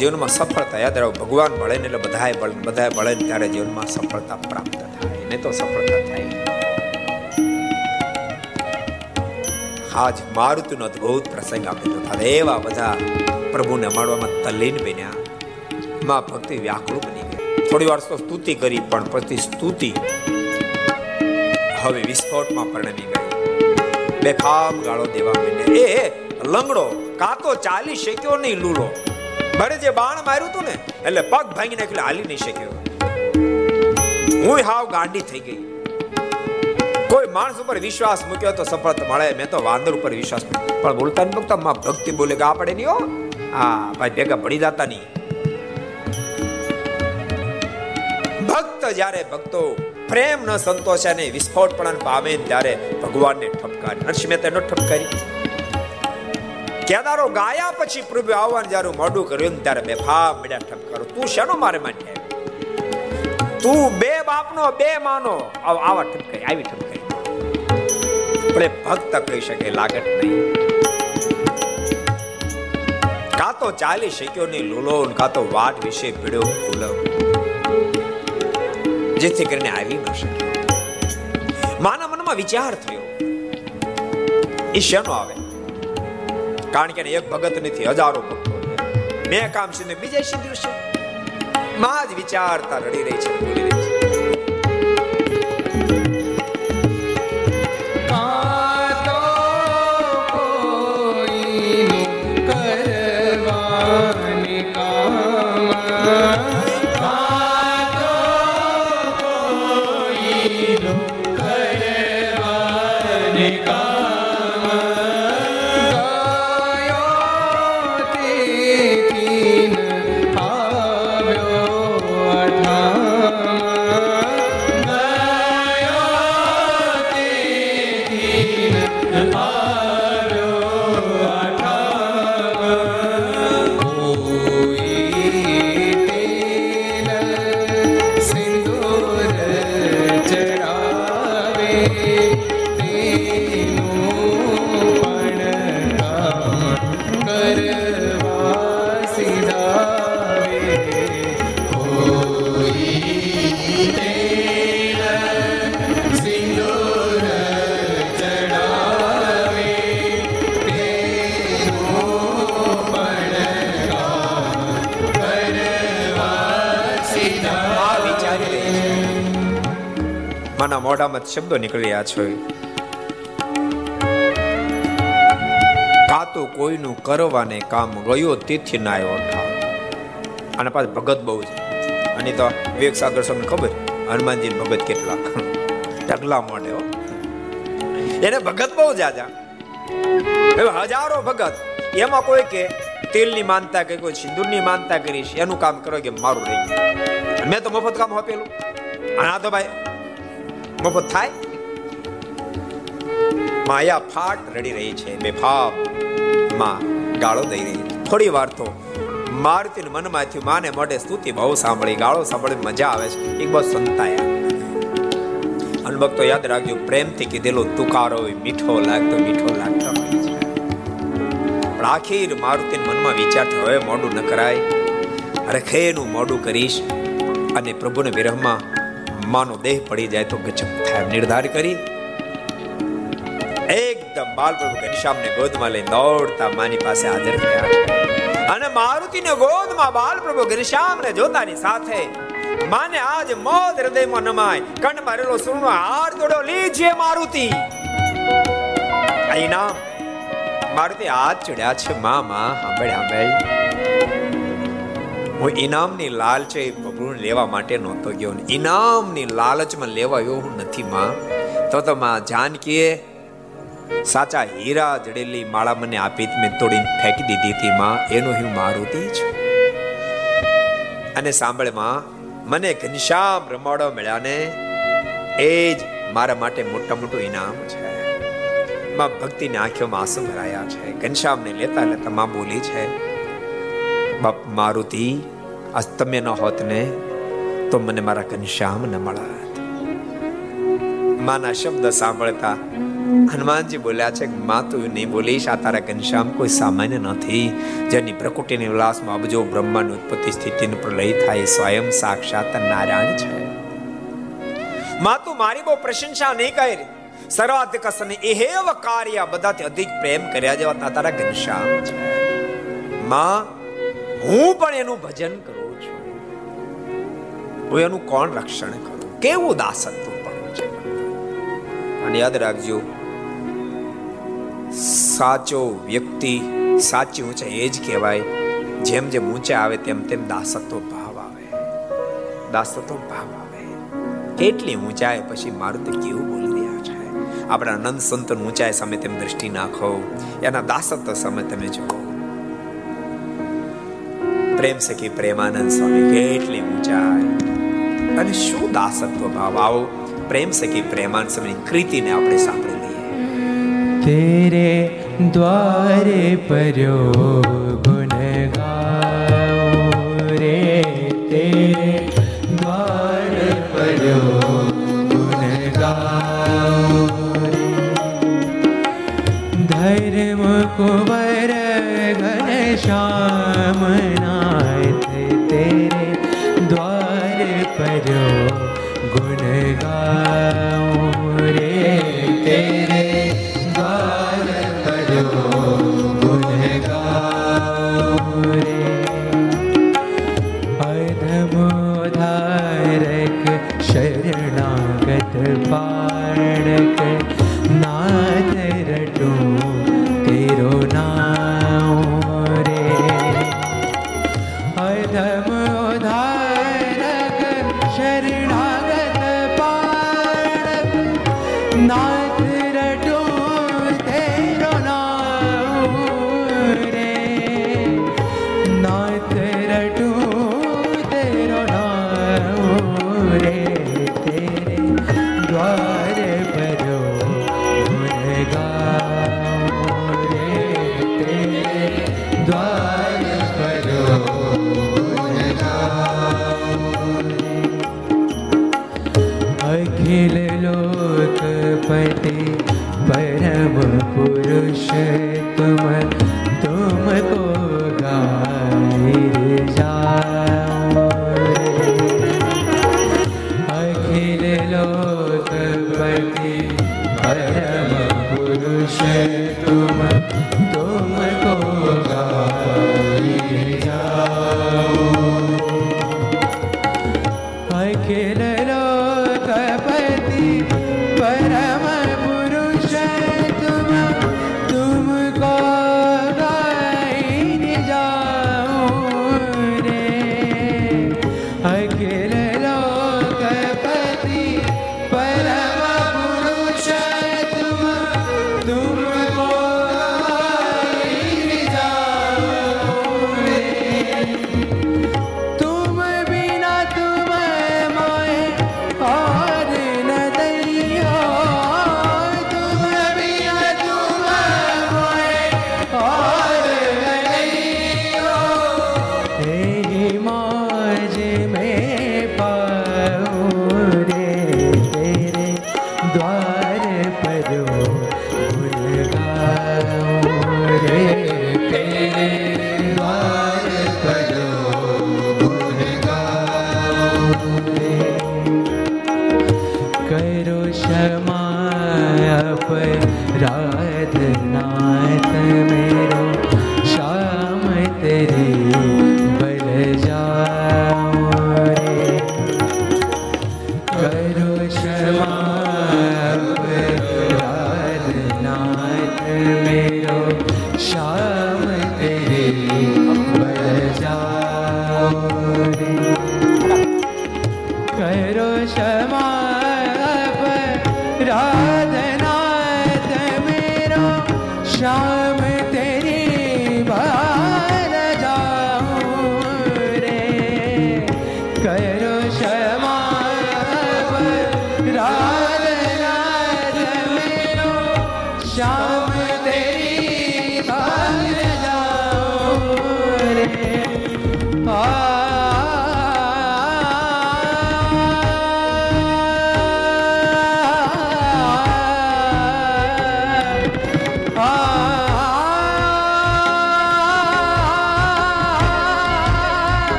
જીવનમાં સફળતા યાદ રાખો. ભગવાન મળે ને એટલે બધાય મળે બધાએ મળે ને ત્યારે જીવનમાં સફળતા પ્રાપ્ત થાય. નહીં તો સફળતા થાય આજ મારુતિનો અદભુત પ્રસંગ આપણે જોતા. એવા બધા પ્રભુને માળવામાં તલ્લીન બન્યા. માં ભક્તિ વ્યાકુળ બની ગઈ. થોડી વાર તો સ્તુતિ કરી, પણ પછી સ્તુતિ હવે વિસ્ફોટમાં પરિણમી ગઈ. બેફામ ગાળો દેવા માંડ્યા. એ લંગડો કાતો ચાલી શક્યો નહીં લૂલો. મારે જે બાણ માર્યું હતું ને, એટલે પગ ભાંગી નાખ્યો હાલી નહીં શક્યો. હું હાવ ગાંડી થઈ ગઈ. કોઈ માણસ ઉપર વિશ્વાસ મૂક્યો તો સફળતા મળે, મેં તો વાંદર ઉપર વિશ્વાસ પણ બોલતા ને ભક્તો માં ભક્તિ બોલે કે આપણે નહીં હો. હા, ભાઈ ભેગા પડી જતા નહીં. ભક્ત જ્યારે ભક્તો પ્રેમ ન સંતોષે ને વિસ્ફોટપણા પામે ને ત્યારે ભગવાનને ઠપકારી. નરસિંહ મહેતા નો ઠપકારી. કેદારો ગાયા પછી પ્રભુ આવવાનું જ્યારે મોઢું કર્યું ને ત્યારે બેફામ મળ્યા ઠપકારો તું શેનો મારે માટે આવ્યો? તું બે બાપનો, બે માનો. આવ- આવા ઠપકારી આવી ઠપકારી પણ એ ભક્ત કહી શકે લાગત નહીં. કાં તો ચાલી શક્યો નહીં લોલો ને કાં તો વાટ વિશે પીડ્યો ફૂલો જેથી કરીને આવી ન શક્યો. માના મનમાં વિચાર થયો. એ શેનો આવે? કારણ કે એક ભગત નથી, હજારો ભક્તો મેં કામ સિદ્ધ બીજે સિદ્ધ્યું છે. માં જ વિચારતા રડી રહી છે બોલી રહી છે. મોઢામાં શબ્દો નીકળ્યા છે. કાતો કોઈનું કરવાને કામ ગયો તેથી ના આવ્યો અને પાછું ભગત બહુ છે. અને તો વિવેક સાગર સ્વામી ખબર? હનુમાનજી ભગત કેટલા ઢગલા મોઢે એને ભગત બહુ જાજા હજારો ભગત. એમાં કોઈ કે તેલની માનતા કે કોઈ સિંદૂરની માનતા કરીશ એનું કામ કરો કે મારું રહી મેં તો મફત કામ આપેલું અને આ તો ભાઈ મફત થાય? માયા ફાટ રડી રહી છે, બેફામમાં ગાળો દઈ રહી થોડી વાર તો મારુતિ મનમાં થયું માને મોઢે સ્તુતિ બહુ સાંભળી, ગાળો સાંભળી મજા આવે છે. એક બસ સંતાયા. અને ભક્તો યાદ રાખજો, પ્રેમથી કીધેલો તુકારો મીઠો લાગતો મીઠો લાગતો હોય છે. પણ આખીર મારુતિ મનમાં વિચાર થયો, હવે મોડું ન કરાય. રખેનું મોડું કરીશ. અને પ્રભુને વિરહમાં માનો દેહ પડી જાય તો ગજબ થાય. નિર્ધાર કરી એકદમ બાલપ્રભુ ઘનશ્યામને ગોદમાં લઈને દોડતા માની પાસે હાજર થયા. અને મારુતિને ગોદમાં બાલપ્રભુ ઘનશ્યામને જોતાની સાથે માને આજ મોદ હૃદયમાં નમાય. કંઠ મારેલો સુરનો હાર દોડો લીજે મારુતિ. અહીં નામ મારુતિ હાથ ચડ્યા છે. મામા સાંભળ સાંભળ હું ઇનામની લાલચે પ્રભુને લેવા માટે નહોતો ગયો. ઇનામની લાલચમાં લેવા એવો હું નથી માં. તો તો માં જાનકીએ સાચા હીરા જડેલી માળા મને આપી મેં તોડીને ફેંકી દીધી હતી માં. એનું હું મારુતિ છું અને સાંભળમાં, મને ઘનશ્યામ રમાડો મળ્યા ને એ જ મારા માટે મોટા મોટું ઇનામ છે. માં ભક્તિની આંખોમાં આંસુ ભરાયા છે. ઘનશ્યામને લેતા લેતા માં બોલી છે બાપ મારુતિ તમે ન હોત ને, તો મને મારા ઘનશ્યામ ન મળત. માના શબ્દ સાંભળતા હનુમાનજી બોલ્યા છે માં, તું નહીં બોલીશ, આ તારા ઘનશ્યામ કોઈ સામાન્ય નથી. જેની પ્રકૃતિની વિલાસમાં અબજો બ્રહ્માંડ ઉત્પત્તિ સ્થિતિનું પ્રલય થાય સ્વયં સાક્ષાત નારાયણ છે. માં, તું મારી બહુ પ્રશંસા નહીં કરી. સર્વાધિક સને એહેવ કાર્ય બધાથી અધિક પ્રેમ કર્યા જેવા તારા ઘનશ્યામ છે. માં હું પણ એનું ભજન કરું છું. હું એનું કોણ રક્ષણ કરું? કેવું દાસત્વ પણ છે? અને યાદ રાખજો, સાચો વ્યક્તિ સાચી ઊંચાઈ એ જ કહેવાય, જેમ જેમ ઊંચે આવે તેમ તેમ દાસત્વ ભાવ આવે. દાસત્વ ભાવ આવે. કેટલી ઊંચાઈ પછી મારું તો કેવું બોલી રહ્યા છે? આપણા નંદ સંતન ઊંચાઈ સામે તેમ દ્રષ્ટિ નાખો, એના દાસત્વ સામે તમે જુઓ પ્રેમ સખી પ્રેમાનંદ સ્વામી, કેટલી ઊંચાઈ. અને શું દાસત્વ ભાવ? આવો પ્રેમ સખી પ્રેમાનંદ સ્વામીની કૃતિને આપણે સાંભળી લઈએ.
તેરે દ્વારે પર્યો ગુણ ગાઓ
રે, તેરે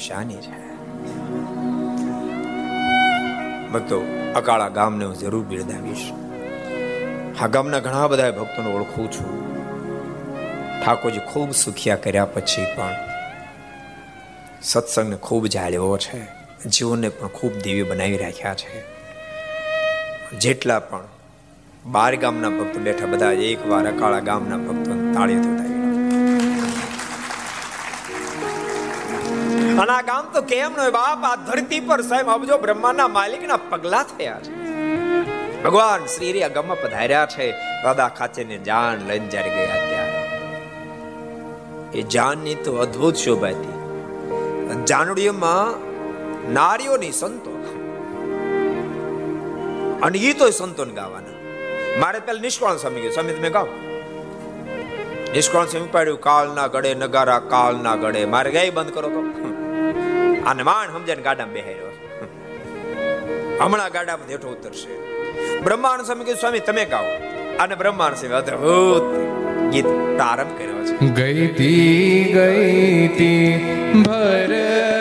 નિશાની છે. ભક્તો અકાળા ગામને હું જરૂર બિરદાવીશ. આ ગામના ઘણા બધા ભક્તોને ઓળખું છું. ઠાકોરજી ખૂબ સુખિયા કર્યા પછી પણ સત્સંગને ખૂબ જાળવ્યો છે. જીવનને પણ ખૂબ દિવ્ય બનાવી રાખ્યા છે. જેટલા પણ બાર ગામના ભક્તો બેઠા, બધા એક વાર અકાળા ગામના ભક્તો તાળીઓ થતા અને તો કેમ નો બાપ આ ધરતી પર સાહેબ અબજો બ્રહ્માના માલિકના પગલા થયા છે. ભગવાન શ્રી રે આ પધાર્યા છે. દાદા ખાચે ને જાન લઈને જ્યારે ગયા ત્યારે. એ જાનની તો અદ્ભુત શોભા હતી. જાનડીઓમાં નારીઓની સંતો. અને એ તો સંતોન ગાવાના. મારે પેલા નિષ્કોણ સ્વામી ગયું. સ્વામી, તમે ગાઓ નિષ્કોણ સ્વામી પાડ્યું કાલ ના ગળે નગારા કાળના ગળે. મારે ગાય બંધ કરો તો આને માણ સમજાને ગાડામાં બેહાર્યો હમણાં ગાડામાં હેઠો ઉતરશે. બ્રહ્માંડ સ્વામી કીધું સ્વામી, તમે ગાઓ. અને બ્રહ્માંડ સ્વામી અદ્ભુત ગીત પ્રારંભ કર્યો છે.
ગઈતી ગઈતી ભરવાને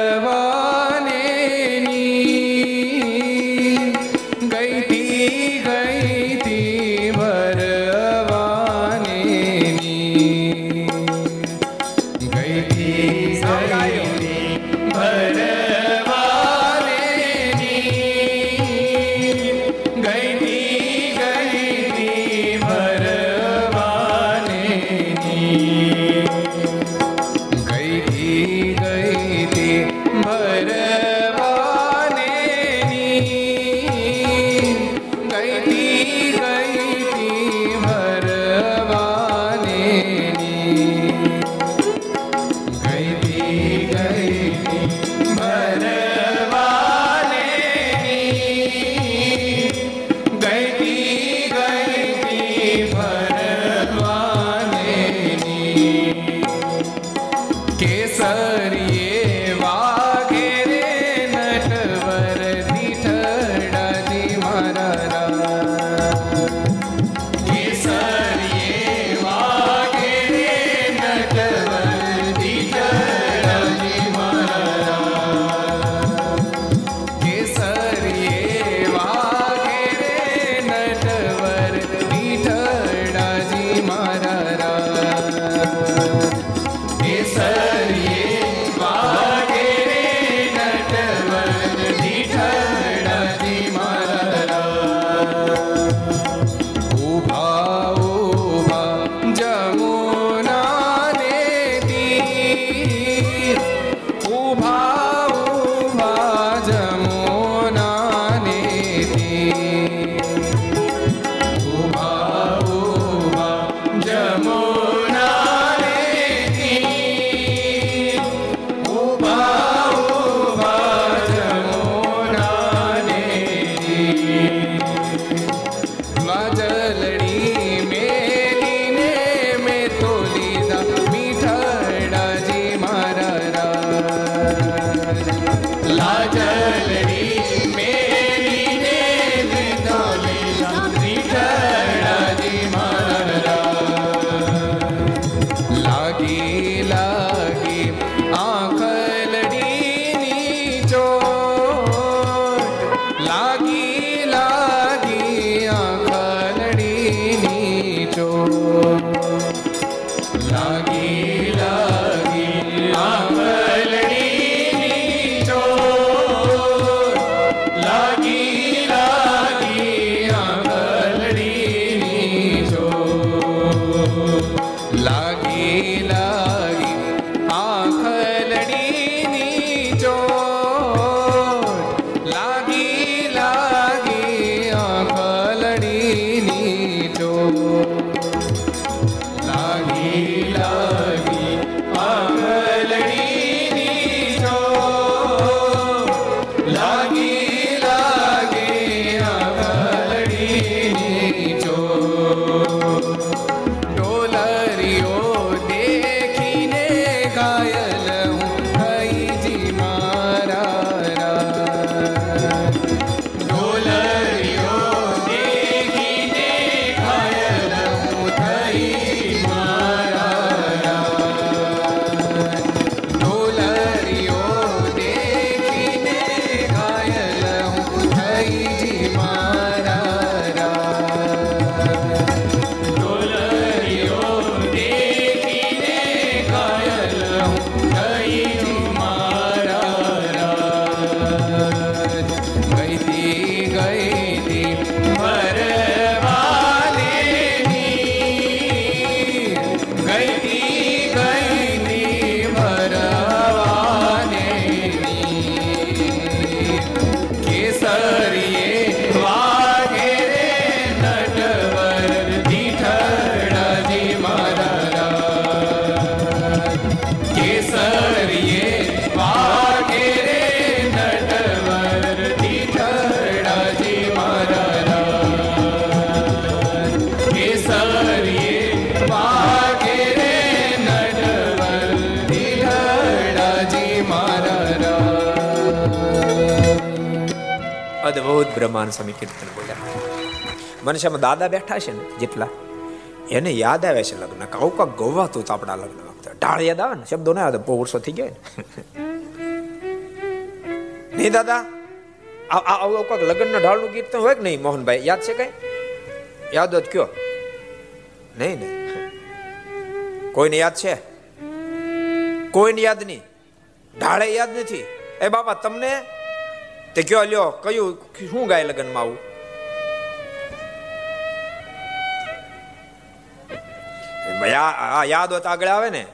અદભુત બ્રહ્માંડ સ્વામી કીર્તન બોલ્યા મનસામાં દાદા બેઠા છે ને, જેટલા? એને યાદ આવે છે લગ્ન. કાઉ કાંક ગોવાતું તો આપણા લગ્ન વખતે. ઢાળ યાદ આવે ને? શબ્દો ના આવે બહુ વર્ષો થઈ ગયા નહીં દાદા આવું કાક લગ્નના ઢાળનું કીર્તન હોય કે નહીં, મોહનભાઈ? યાદ છે કઈ? યાદ જ કયો? નહીં ને કોઈને યાદ છે? કોઈને યાદ નહીં? ઢાળે યાદ નથી. એ બાપા, તમને તે કયો, લ્યો, કયું શું ગાય લગ્નમાં આવું? યાદ હોત આગળ આવે ને.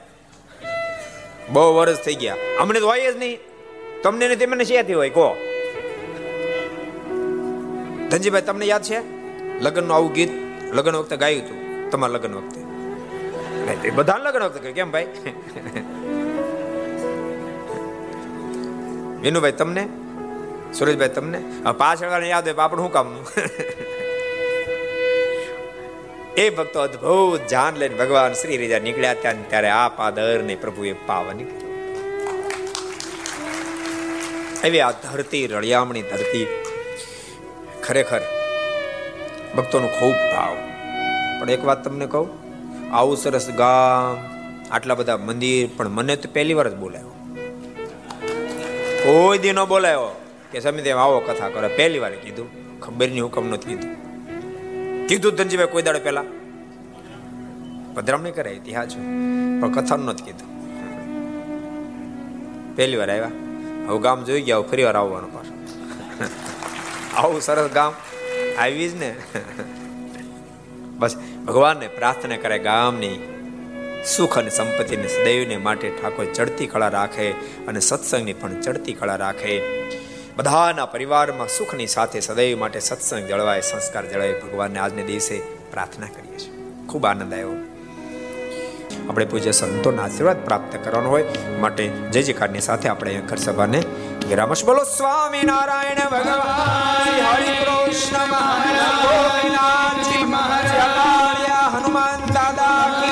બહુ વર્ષ થઈ ગયા. અમને તો હોય જ નહીં. તમને નથી મને શેથી હોય? કહો. ધનજીભાઈ, તમને યાદ છે? લગ્નનું આવું ગીત, લગ્ન વખતે ગાયું હતું, તમારા લગ્ન વખતે. બધા લગ્ન વખતે. કેમ ભાઈ? વિનુભાઈ, તમને? સુરેશભાઈ, તમને? પાછળ વાળાને યાદ હોય આપણું શું કામનું એ ભક્તો અદ્ભુત જાન લઈને ભગવાન શ્રી રીજા નીકળ્યા ત્યાં ત્યારે આ પાદર ને પ્રભુએ પાવન એવી આ ધરતી, રળિયામણી ધરતી, ખરેખર ભક્તોનો ખૂબ ભાવ. પણ એક વાત તમને કહું, આવું સરસ ગામ, આટલા બધા મંદિર, પણ મને તો પહેલી વાર જ બોલાયો. કોઈ દી ન બોલાયો. કે સમીદેવ આવો કથા કરે. પહેલી વાર કીધું. ખબર નહીં હુકમ નથી કીધું. કીધું ધનજીભાઈ કોઈ દાડો પહેલા. પધરામણી કરે, ઇતિહાસ પણ કથા નથી કીધું. પહેલી વાર આવ્યા. હવે ગામ જોઈ ગયા ફરી વાર આવવાનું પાછું. આવું સરસ ગામ. આવી જ ને. બસ, ભગવાનને પ્રાર્થના કરે ગામની સુખ અને સંપત્તિને સદૈવને માટે ઠાકોર ચડતી કળા રાખે અને સત્સંગની પણ ચડતી કળા રાખે. બધાના પરિવારમાં સુખની સાથે સદૈવ માટે સત્સંગ જળવાય, સંસ્કાર જળવાય. ભગવાનને આજને દિવસે પ્રાર્થના કરીએ છીએ. ખૂબ આનંદ આવ્યો. આપણે પૂજ્ય સંતોના આશીર્વાદ પ્રાપ્ત કરવાનો હોય માટે જય જયકારની સાથે આપણે અહીંયા ઘર સભાને વિરામશ. બોલો સ્વામી નારાયણ ભગવાન હરિ કૃષ્ણ મહારાજ હનુમાન હનુમાન